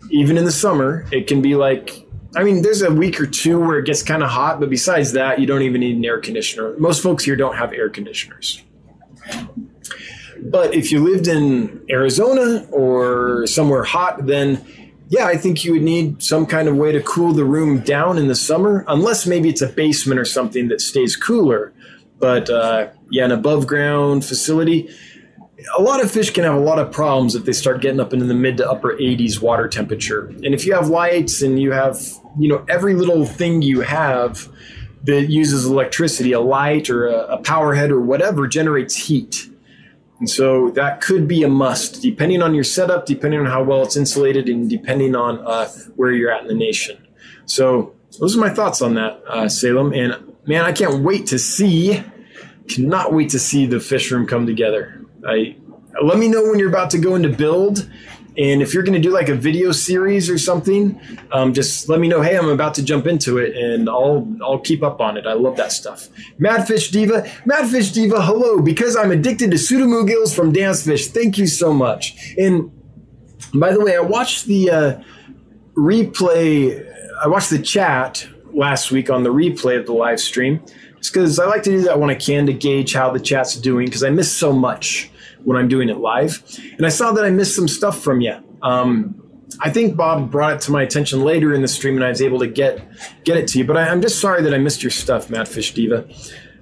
Even in the summer, it can be like, I mean, there's a week or two where it gets kind of hot, but besides that, you don't even need an air conditioner. Most folks here don't have air conditioners. But if you lived in Arizona or somewhere hot, then yeah, I think you would need some kind of way to cool the room down in the summer, unless maybe it's a basement or something that stays cooler. But uh, yeah, an above ground facility, a lot of fish can have a lot of problems if they start getting up into the mid to upper 80s water temperature. And if you have lights and you have, you know, every little thing you have that uses electricity, a light or a, a power head or whatever generates heat. And so that could be a must, depending on your setup, depending on how well it's insulated, and depending on uh, where you're at in the nation. So those are my thoughts on that, uh, Salem. And man, I can't wait to see, cannot wait to see the fish room come together. I let me know when you're about to go into build and if you're going to do like a video series or something, um, just let me know. Hey, I'm about to jump into it, and I'll I'll keep up on it. I love that stuff. Madfish Diva, Madfish Diva, hello. Because I'm addicted to pseudomugils from Dan's Fish. Thank you so much. And by the way, I watched the uh, replay. I watched the chat last week on the replay of the live stream. Just because I like to do that when I can to gauge how the chat's doing because I miss so much when I'm doing it live. And I saw that I missed some stuff from you. Um, I think Bob brought it to my attention later in the stream, and I was able to get get it to you. But I, am just sorry that I missed your stuff, Madfish Diva.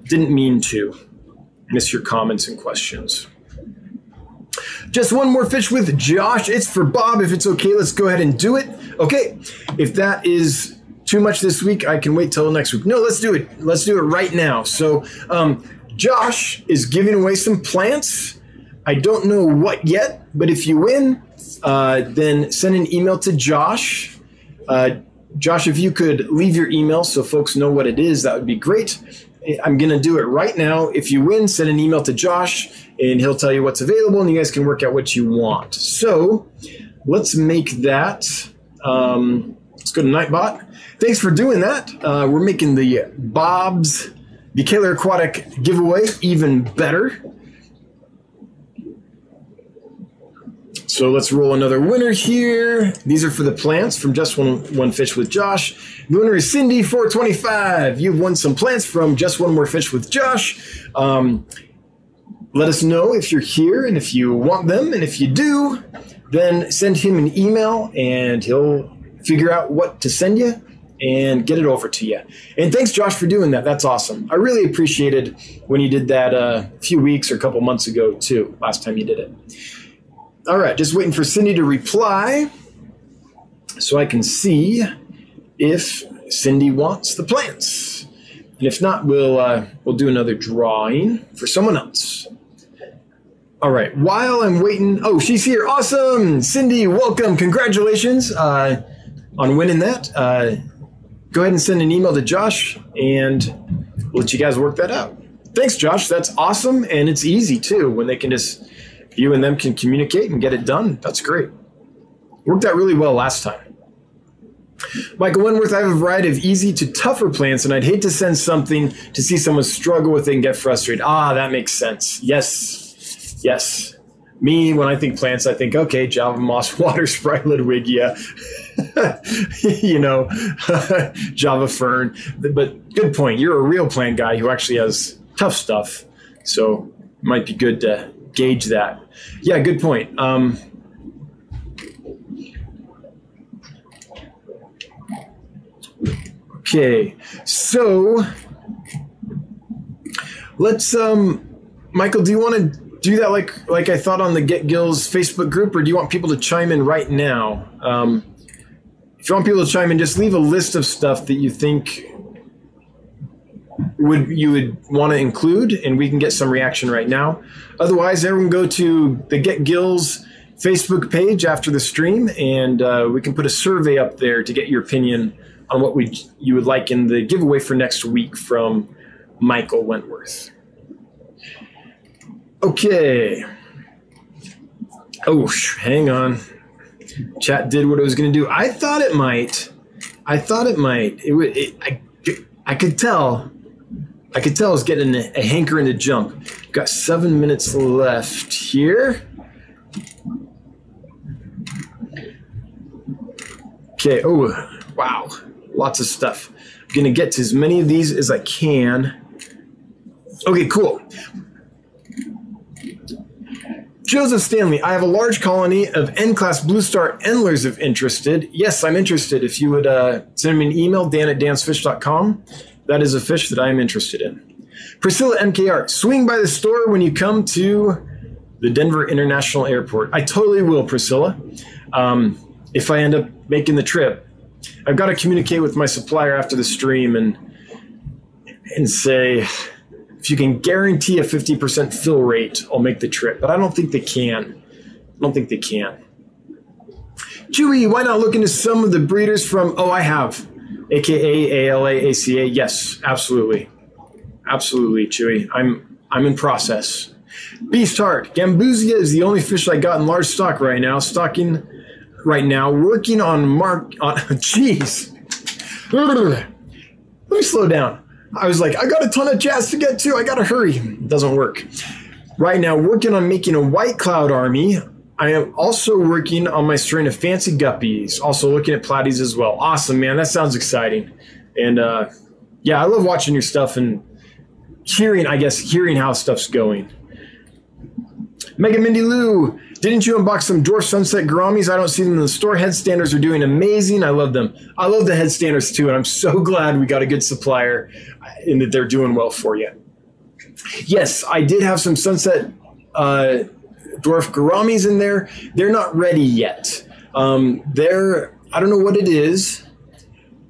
Didn't mean to miss your comments and questions. Just one more fish with Josh. It's for Bob. If it's okay, let's go ahead and do it. Okay. If that is too much this week, I can wait till next week. No, let's do it. Let's do it right now. So, um, Josh is giving away some plants I don't know what yet, but if you win, uh, then send an email to Josh. Uh, Josh, if you could leave your email so folks know what it is, that would be great. I'm going to do it right now. If you win, send an email to Josh and he'll tell you what's available and you guys can work out what you want. So let's make that. Um, let's go to Nightbot. Thanks for doing that. Uh, we're making the Bob's Decatur Aquatic giveaway even better. So let's roll another winner here. These are for the plants from Just One, One Fish with Josh. The winner is Cindy 425. You've won some plants from Just One More Fish with Josh. Um, let us know if you're here and if you want them. And if you do, then send him an email and he'll figure out what to send you. and get it over to you. And thanks, Josh, for doing that. That's awesome. I really appreciated when you did that uh, a few weeks or a couple months ago, too, last time you did it. All right, just waiting for Cindy to reply so I can see if Cindy wants the plants. And if not, we'll uh, we'll do another drawing for someone else. All right. While I'm waiting, oh, she's here. Awesome, Cindy. Welcome. Congratulations uh, on winning that. Uh, go ahead and send an email to Josh, and we'll let you guys work that out. Thanks, Josh. That's awesome, and it's easy too when they can just you and them can communicate and get it done. That's great. Worked out really well last time. Michael Wentworth, I have a variety of easy to tougher plants, and I'd hate to send something to see someone struggle with it and get frustrated. Ah, that makes sense. Yes, yes. Me, when I think plants, I think, okay, Java moss, water sprite, Ludwigia, you know, Java fern. But good point. You're a real plant guy who actually has tough stuff. So it might be good to gauge that. Yeah, good point. Um, Okay, so let's um, Michael, do you want to do that like like I thought on the Get Gills Facebook group, or do you want people to chime in right now? Um, if you want people to chime in, just leave a list of stuff that you think would you would want to include, and we can get some reaction right now. Otherwise, everyone go to the Get Gills Facebook page after the stream, and uh, we can put a survey up there to get your opinion on what we you would like in the giveaway for next week from Michael Wentworth. Okay. Oh, hang on. Chat did what it was going to do. I thought it might. I thought it might. It would. It, I. I could tell. I could tell I was getting a, a hankering to jump. Got seven minutes left here. Okay. Oh, wow lots of stuff. I'm to get to as many of these as I can. Okay, cool. Joseph Stanley, I have a large colony of N-class blue star endlers if interested. Yes, I'm interested. If you would uh, send me an email, dan at dansfish.com. That is a fish that I am interested in. Priscilla MKR, swing by the store when you come to the Denver International Airport. I totally will, Priscilla. Um, if I end up making the trip, I've got to communicate with my supplier after the stream and and say if you can guarantee a 50% fill rate, I'll make the trip. But I don't think they can. I don't think they can. Chewy, why not look into some of the breeders from Oh I have. AKA ALA ACA. Yes, absolutely. Absolutely, Chewy. I'm I'm in process. Beast Heart. Gambusia is the only fish I got in large stock right now. Stocking right now working on mark on jeez let me slow down i was like i got a ton of jazz to get to i gotta hurry it doesn't work right now working on making a white cloud army i am also working on my strain of fancy guppies also looking at platies as well awesome man that sounds exciting and uh, yeah i love watching your stuff and hearing i guess hearing how stuff's going Mega Mindy Lou, didn't you unbox some dwarf sunset gouramis? I don't see them in the store. Headstanders are doing amazing. I love them. I love the headstanders too, and I'm so glad we got a good supplier and that they're doing well for you. Yes, I did have some sunset uh, dwarf gouramis in there. They're not ready yet. Um, they're I don't know what it is.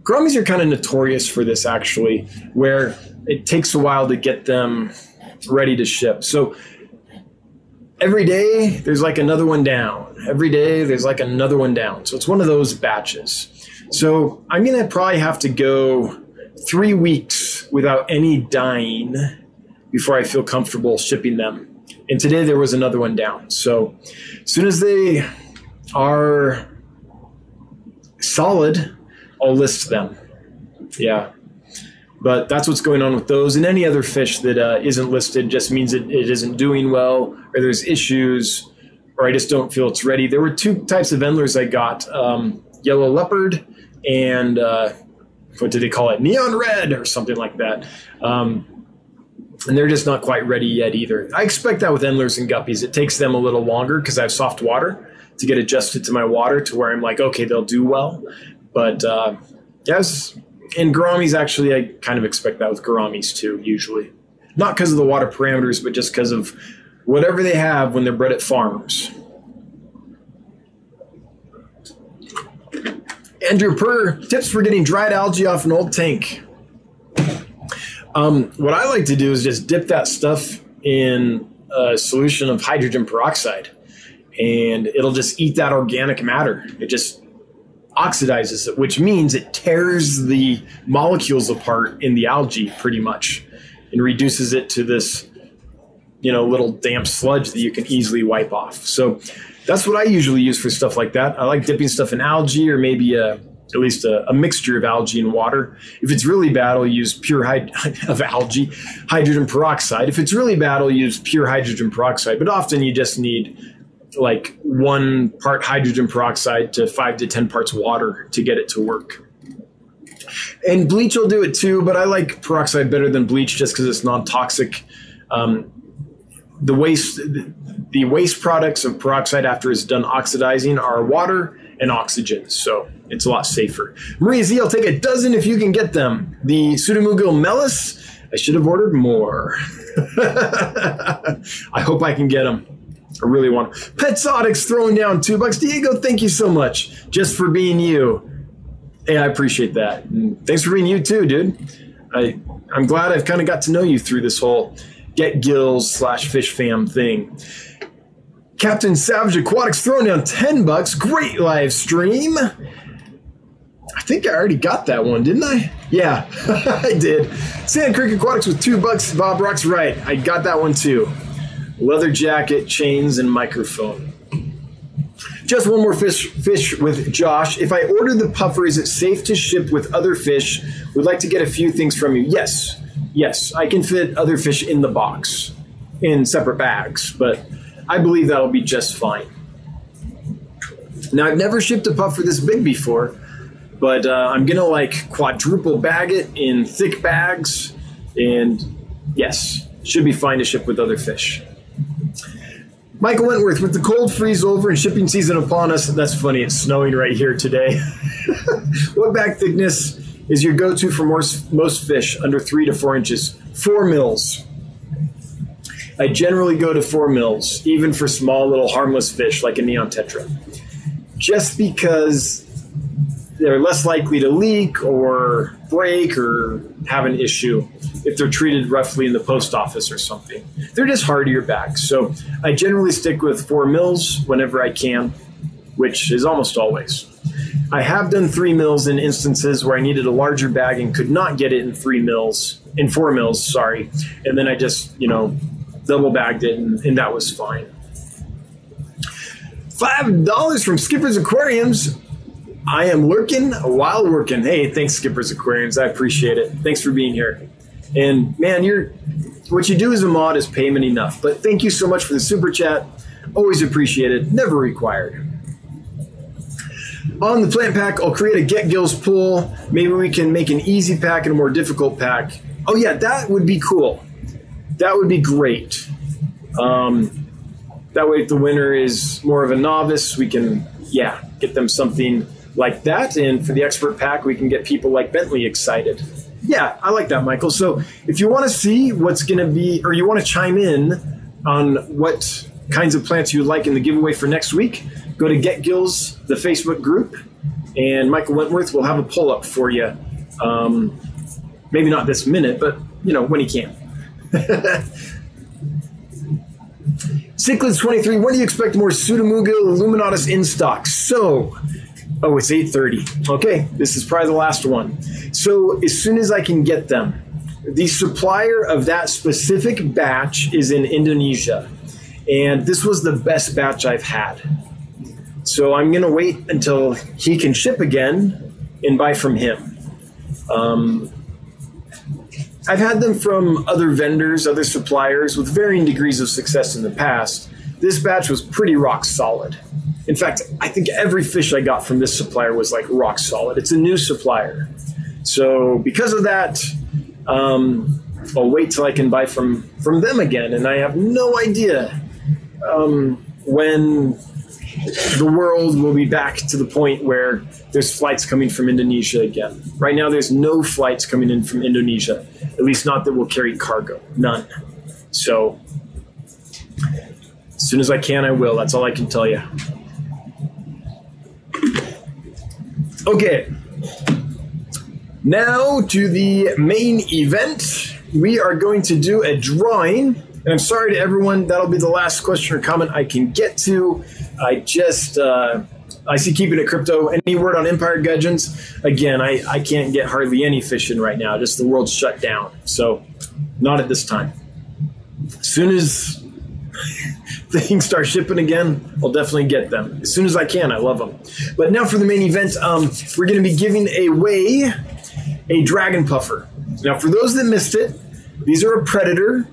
Gouramis are kind of notorious for this actually, where it takes a while to get them ready to ship. So every day there's like another one down. Every day there's like another one down. So it's one of those batches. So I'm going to probably have to go three weeks without any dying before I feel comfortable shipping them. And today there was another one down. So as soon as they are solid, I'll list them. Yeah. But that's what's going on with those. And any other fish that uh, not listed just means it, it isn't doing well or there's issues or I just don't feel it's ready. There were two types of endlers I got um, yellow leopard and uh, what did they call it? Neon red or something like that. Um, and they're just not quite ready yet either. I expect that with endlers and guppies. It takes them a little longer because I have soft water to get adjusted to my water to where I'm like, okay, they'll do well. But uh, Yes, and gouramis actually, I kind of expect that with gouramis too, usually. Not because of the water parameters, but just because of whatever they have when they're bred at farmers. Andrew Per, tips for getting dried algae off an old tank. Um, what I like to do is just dip that stuff in a solution of hydrogen peroxide, and it'll just eat that organic matter. It just oxidizes it, which means it tears the molecules apart in the algae pretty much and reduces it to this, you know, little damp sludge that you can easily wipe off. So that's what I usually use for stuff like that. I like dipping stuff in algae or maybe a, at least a, a mixture of algae and water. If it's really bad, I'll use pure of algae, hydrogen peroxide. If it's really bad, I'll use pure hydrogen peroxide. But often you just need like one part hydrogen peroxide to five to 10 parts water to get it to work. And bleach will do it too, but I like peroxide better than bleach just because it's non toxic. Um, the waste, the waste products of peroxide after it's done oxidizing are water and oxygen, so it's a lot safer. Maria Z, I'll take a dozen if you can get them. The Pseudomugil mellis, I should have ordered more. I hope I can get them. I really want them. Petsotics throwing down two bucks. Diego, thank you so much just for being you. Hey, I appreciate that. Thanks for being you too, dude. I I'm glad I've kind of got to know you through this whole get gills slash fish fam thing. Captain Savage Aquatics throwing down 10 bucks. Great live stream. I think I already got that one, didn't I? Yeah, I did. Sand Creek Aquatics with two bucks. Bob Rock's right. I got that one too. Leather jacket, chains, and microphone. Just one more fish fish with Josh. If I order the puffer, is it safe to ship with other fish? We'd like to get a few things from you. Yes, yes, I can fit other fish in the box in separate bags, but I believe that'll be just fine. Now I've never shipped a puffer this big before, but uh, I'm gonna like quadruple bag it in thick bags, and yes, should be fine to ship with other fish. Michael Wentworth, with the cold freeze over and shipping season upon us, that's funny, it's snowing right here today. what bag thickness is your go to for most, most fish under three to four inches? Four mils. I generally go to four mils, even for small little harmless fish like a neon tetra, just because they're less likely to leak or break or have an issue if they're treated roughly in the post office or something. They're just hardier bags. So I generally stick with four mils whenever I can, which is almost always. I have done three mils in instances where I needed a larger bag and could not get it in three mils, in four mils, sorry. And then I just, you know, double bagged it and, and that was fine. Five dollars from Skipper's Aquariums. I am lurking while working. Hey, thanks, Skipper's Aquariums. I appreciate it. Thanks for being here. And man, you're what you do as a mod is payment enough. But thank you so much for the super chat. Always appreciated, never required. On the plant pack, I'll create a Get Gills pool. Maybe we can make an easy pack and a more difficult pack. Oh, yeah, that would be cool. That would be great. Um, that way, if the winner is more of a novice, we can, yeah, get them something like that. And for the expert pack, we can get people like Bentley excited. Yeah, I like that, Michael. So if you want to see what's going to be, or you want to chime in on what kinds of plants you like in the giveaway for next week, go to Get Gills, the Facebook group, and Michael Wentworth will have a pull up for you. Um, maybe not this minute, but you know when he can. Cichlids 23, when do you expect more Pseudomugil illuminatus in stock? So, oh, it's 8.30. Okay, this is probably the last one. So as soon as I can get them, the supplier of that specific batch is in Indonesia. And this was the best batch I've had. So I'm going to wait until he can ship again and buy from him. Um, I've had them from other vendors, other suppliers with varying degrees of success in the past. This batch was pretty rock solid. In fact, I think every fish I got from this supplier was like rock solid. It's a new supplier. So because of that, um, I'll wait till I can buy from from them again, and I have no idea um, when the world will be back to the point where there's flights coming from Indonesia again. Right now, there's no flights coming in from Indonesia, at least not that will carry cargo. None. So, as soon as I can, I will. That's all I can tell you. Okay. Now to the main event. We are going to do a drawing. And I'm sorry to everyone, that'll be the last question or comment I can get to. I just, uh, I see keeping it crypto. Any word on Empire Gudgeons? Again, I, I can't get hardly any fishing right now. Just the world's shut down. So, not at this time. As soon as things start shipping again, I'll definitely get them. As soon as I can, I love them. But now for the main event, um, we're going to be giving away a dragon puffer. Now, for those that missed it, these are a predator.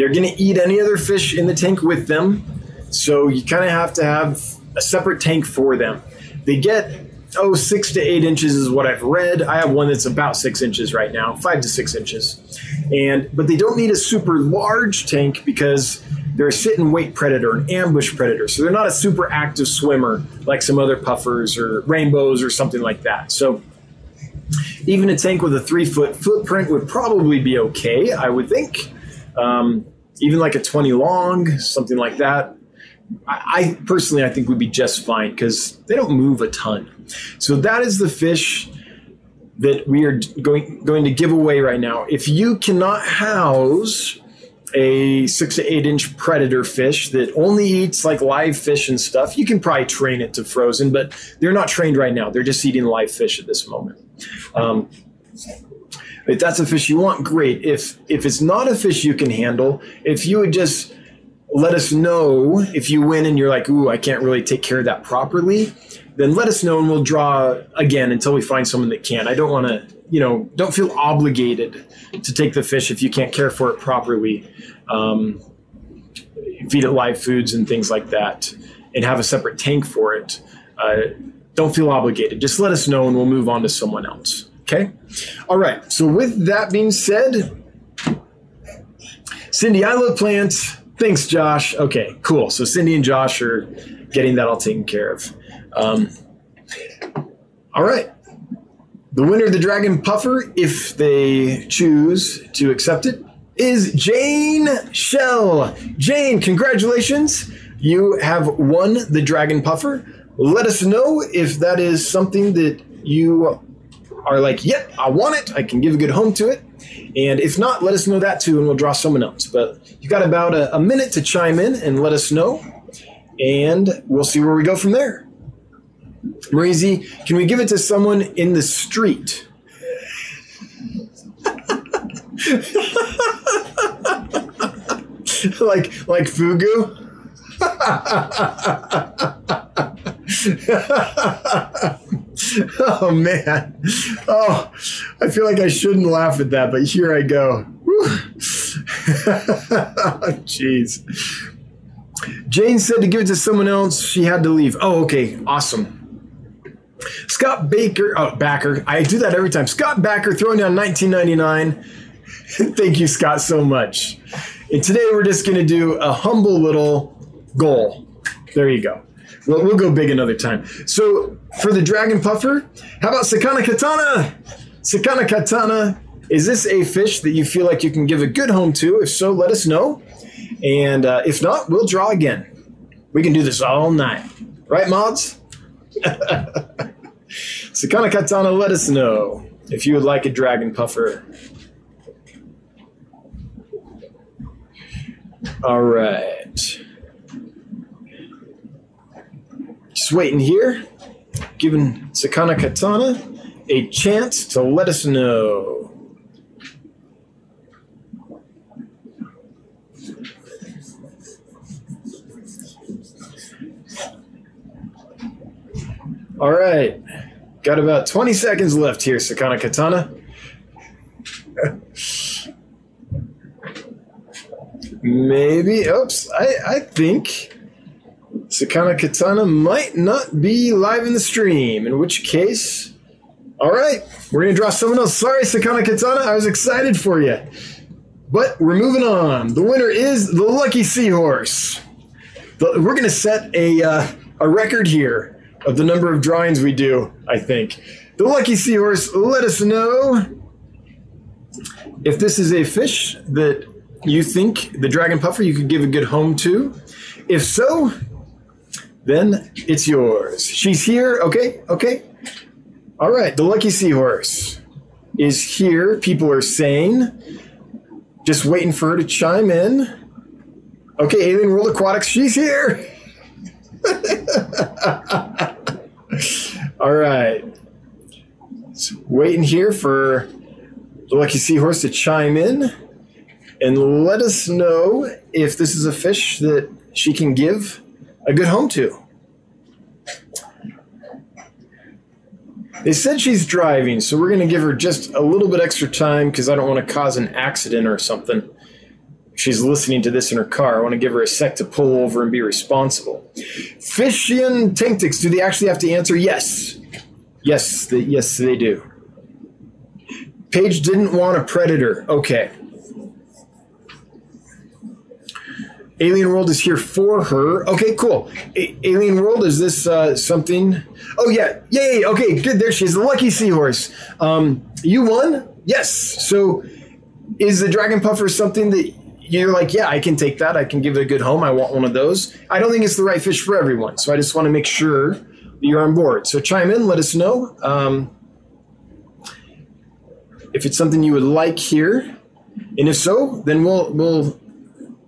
They're going to eat any other fish in the tank with them. So you kind of have to have a separate tank for them. They get oh six to eight inches is what I've read. I have one that's about six inches right now, five to six inches, and but they don't need a super large tank because they're a sit and wait predator, an ambush predator. So they're not a super active swimmer like some other puffers or rainbows or something like that. So even a tank with a three foot footprint would probably be okay, I would think. Um, even like a 20 long, something like that. I, personally, I think would be just fine because they don't move a ton. So that is the fish that we are going going to give away right now. If you cannot house a six to eight inch predator fish that only eats like live fish and stuff, you can probably train it to frozen, but they're not trained right now. They're just eating live fish at this moment. Um, if that's a fish you want, great. If if it's not a fish you can handle, if you would just let us know if you win and you're like, ooh, I can't really take care of that properly, then let us know and we'll draw again until we find someone that can. I don't want to, you know, don't feel obligated to take the fish if you can't care for it properly. Um, feed it live foods and things like that, and have a separate tank for it. Uh, don't feel obligated. Just let us know and we'll move on to someone else. Okay? All right. So, with that being said, Cindy, I love plants. Thanks, Josh. Okay, cool. So Cindy and Josh are getting that all taken care of. Um, all right. The winner of the Dragon Puffer, if they choose to accept it, is Jane Shell. Jane, congratulations. You have won the Dragon Puffer. Let us know if that is something that you are like, yep, I want it. I can give a good home to it. And if not, let us know that too, and we'll draw someone else. But you've got about a, a minute to chime in and let us know, and we'll see where we go from there. Marizy, can we give it to someone in the street? like like Fugu? oh man. Oh, I feel like I shouldn't laugh at that, but here I go. Jeez. Jane said to give it to someone else. She had to leave. Oh, okay. Awesome. Scott Baker, oh, Backer. I do that every time. Scott Backer throwing down 1999. Thank you, Scott, so much. And today we're just going to do a humble little goal. There you go. We'll, we'll go big another time. So for the Dragon Puffer, how about Sakana Katana? Sakana Katana, is this a fish that you feel like you can give a good home to? If so, let us know. And uh, if not, we'll draw again. We can do this all night. Right, mods? Sakana Katana, let us know if you would like a Dragon Puffer. All right. Just waiting here, giving Sakana Katana a chance to let us know. All right. Got about 20 seconds left here, Sakana Katana. Maybe. Oops. I, I think Sakana Katana might not be live in the stream, in which case, all right, we're going to draw someone else. Sorry, Sakana Katana, I was excited for you. But we're moving on. The winner is the Lucky Seahorse. The, we're going to set a, uh, a record here of the number of drawings we do, I think. The Lucky Seahorse, let us know if this is a fish that you think the dragon puffer you could give a good home to. If so, then it's yours. She's here. Okay, okay. All right, the Lucky Seahorse is here. People are saying, just waiting for her to chime in. Okay, Alien World Aquatics, she's here. All right. Waiting here for the Lucky Seahorse to chime in and let us know if this is a fish that she can give a good home to. They said she's driving, so we're going to give her just a little bit extra time because I don't want to cause an accident or something. She's listening to this in her car. I want to give her a sec to pull over and be responsible. Fishian Tanktics, do they actually have to answer? Yes. Yes, they, yes, they do. Paige didn't want a predator. Okay. Alien World is here for her. Okay, cool. A- Alien World, is this uh, something? Oh, yeah. Yay. Okay, good. There she is. The lucky seahorse. Um, you won? Yes. So is the Dragon Puffer something that you're like, yeah, I can take that. I can give it a good home. I want one of those. I don't think it's the right fish for everyone. So I just want to make sure you're on board. So chime in, let us know. Um, if it's something you would like here. And if so, then we'll we'll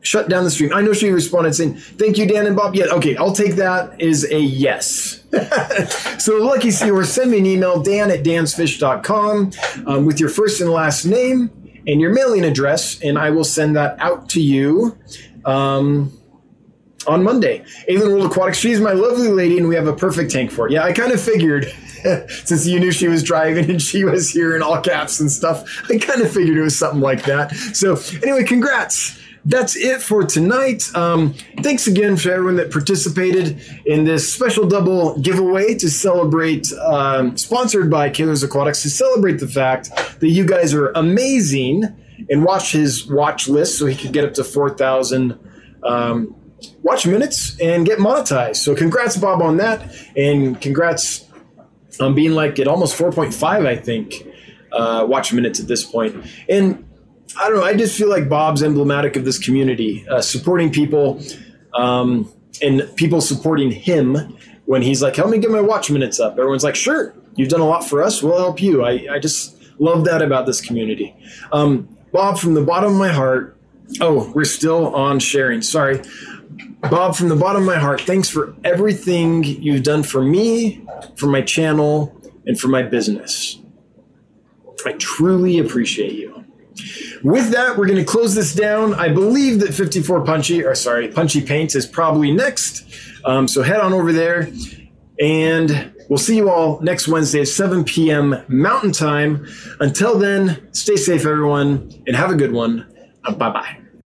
shut down the stream. I know she responded saying, Thank you, Dan and Bob. Yeah, okay, I'll take that as a yes. so, Lucky Seahorse, send me an email, dan at dansfish.com, um, with your first and last name and your mailing address, and I will send that out to you. Um, on Monday, Alien World Aquatics. She's my lovely lady, and we have a perfect tank for it. Yeah, I kind of figured since you knew she was driving and she was here in all caps and stuff, I kind of figured it was something like that. So, anyway, congrats that's it for tonight. Um, thanks again for everyone that participated in this special double giveaway to celebrate, um, sponsored by Kayla's Aquatics, to celebrate the fact that you guys are amazing and watch his watch list so he could get up to 4,000 um, watch minutes and get monetized. So congrats, Bob, on that. And congrats on being like at almost 4.5, I think, uh, watch minutes at this point. And I don't know. I just feel like Bob's emblematic of this community, uh, supporting people um, and people supporting him when he's like, help me get my watch minutes up. Everyone's like, sure, you've done a lot for us. We'll help you. I, I just love that about this community. Um, Bob, from the bottom of my heart, oh, we're still on sharing. Sorry. Bob, from the bottom of my heart, thanks for everything you've done for me, for my channel, and for my business. I truly appreciate you. With that, we're going to close this down. I believe that 54 Punchy, or sorry, Punchy Paints is probably next. Um, so head on over there, and we'll see you all next Wednesday at 7 p.m. Mountain Time. Until then, stay safe, everyone, and have a good one. Bye bye.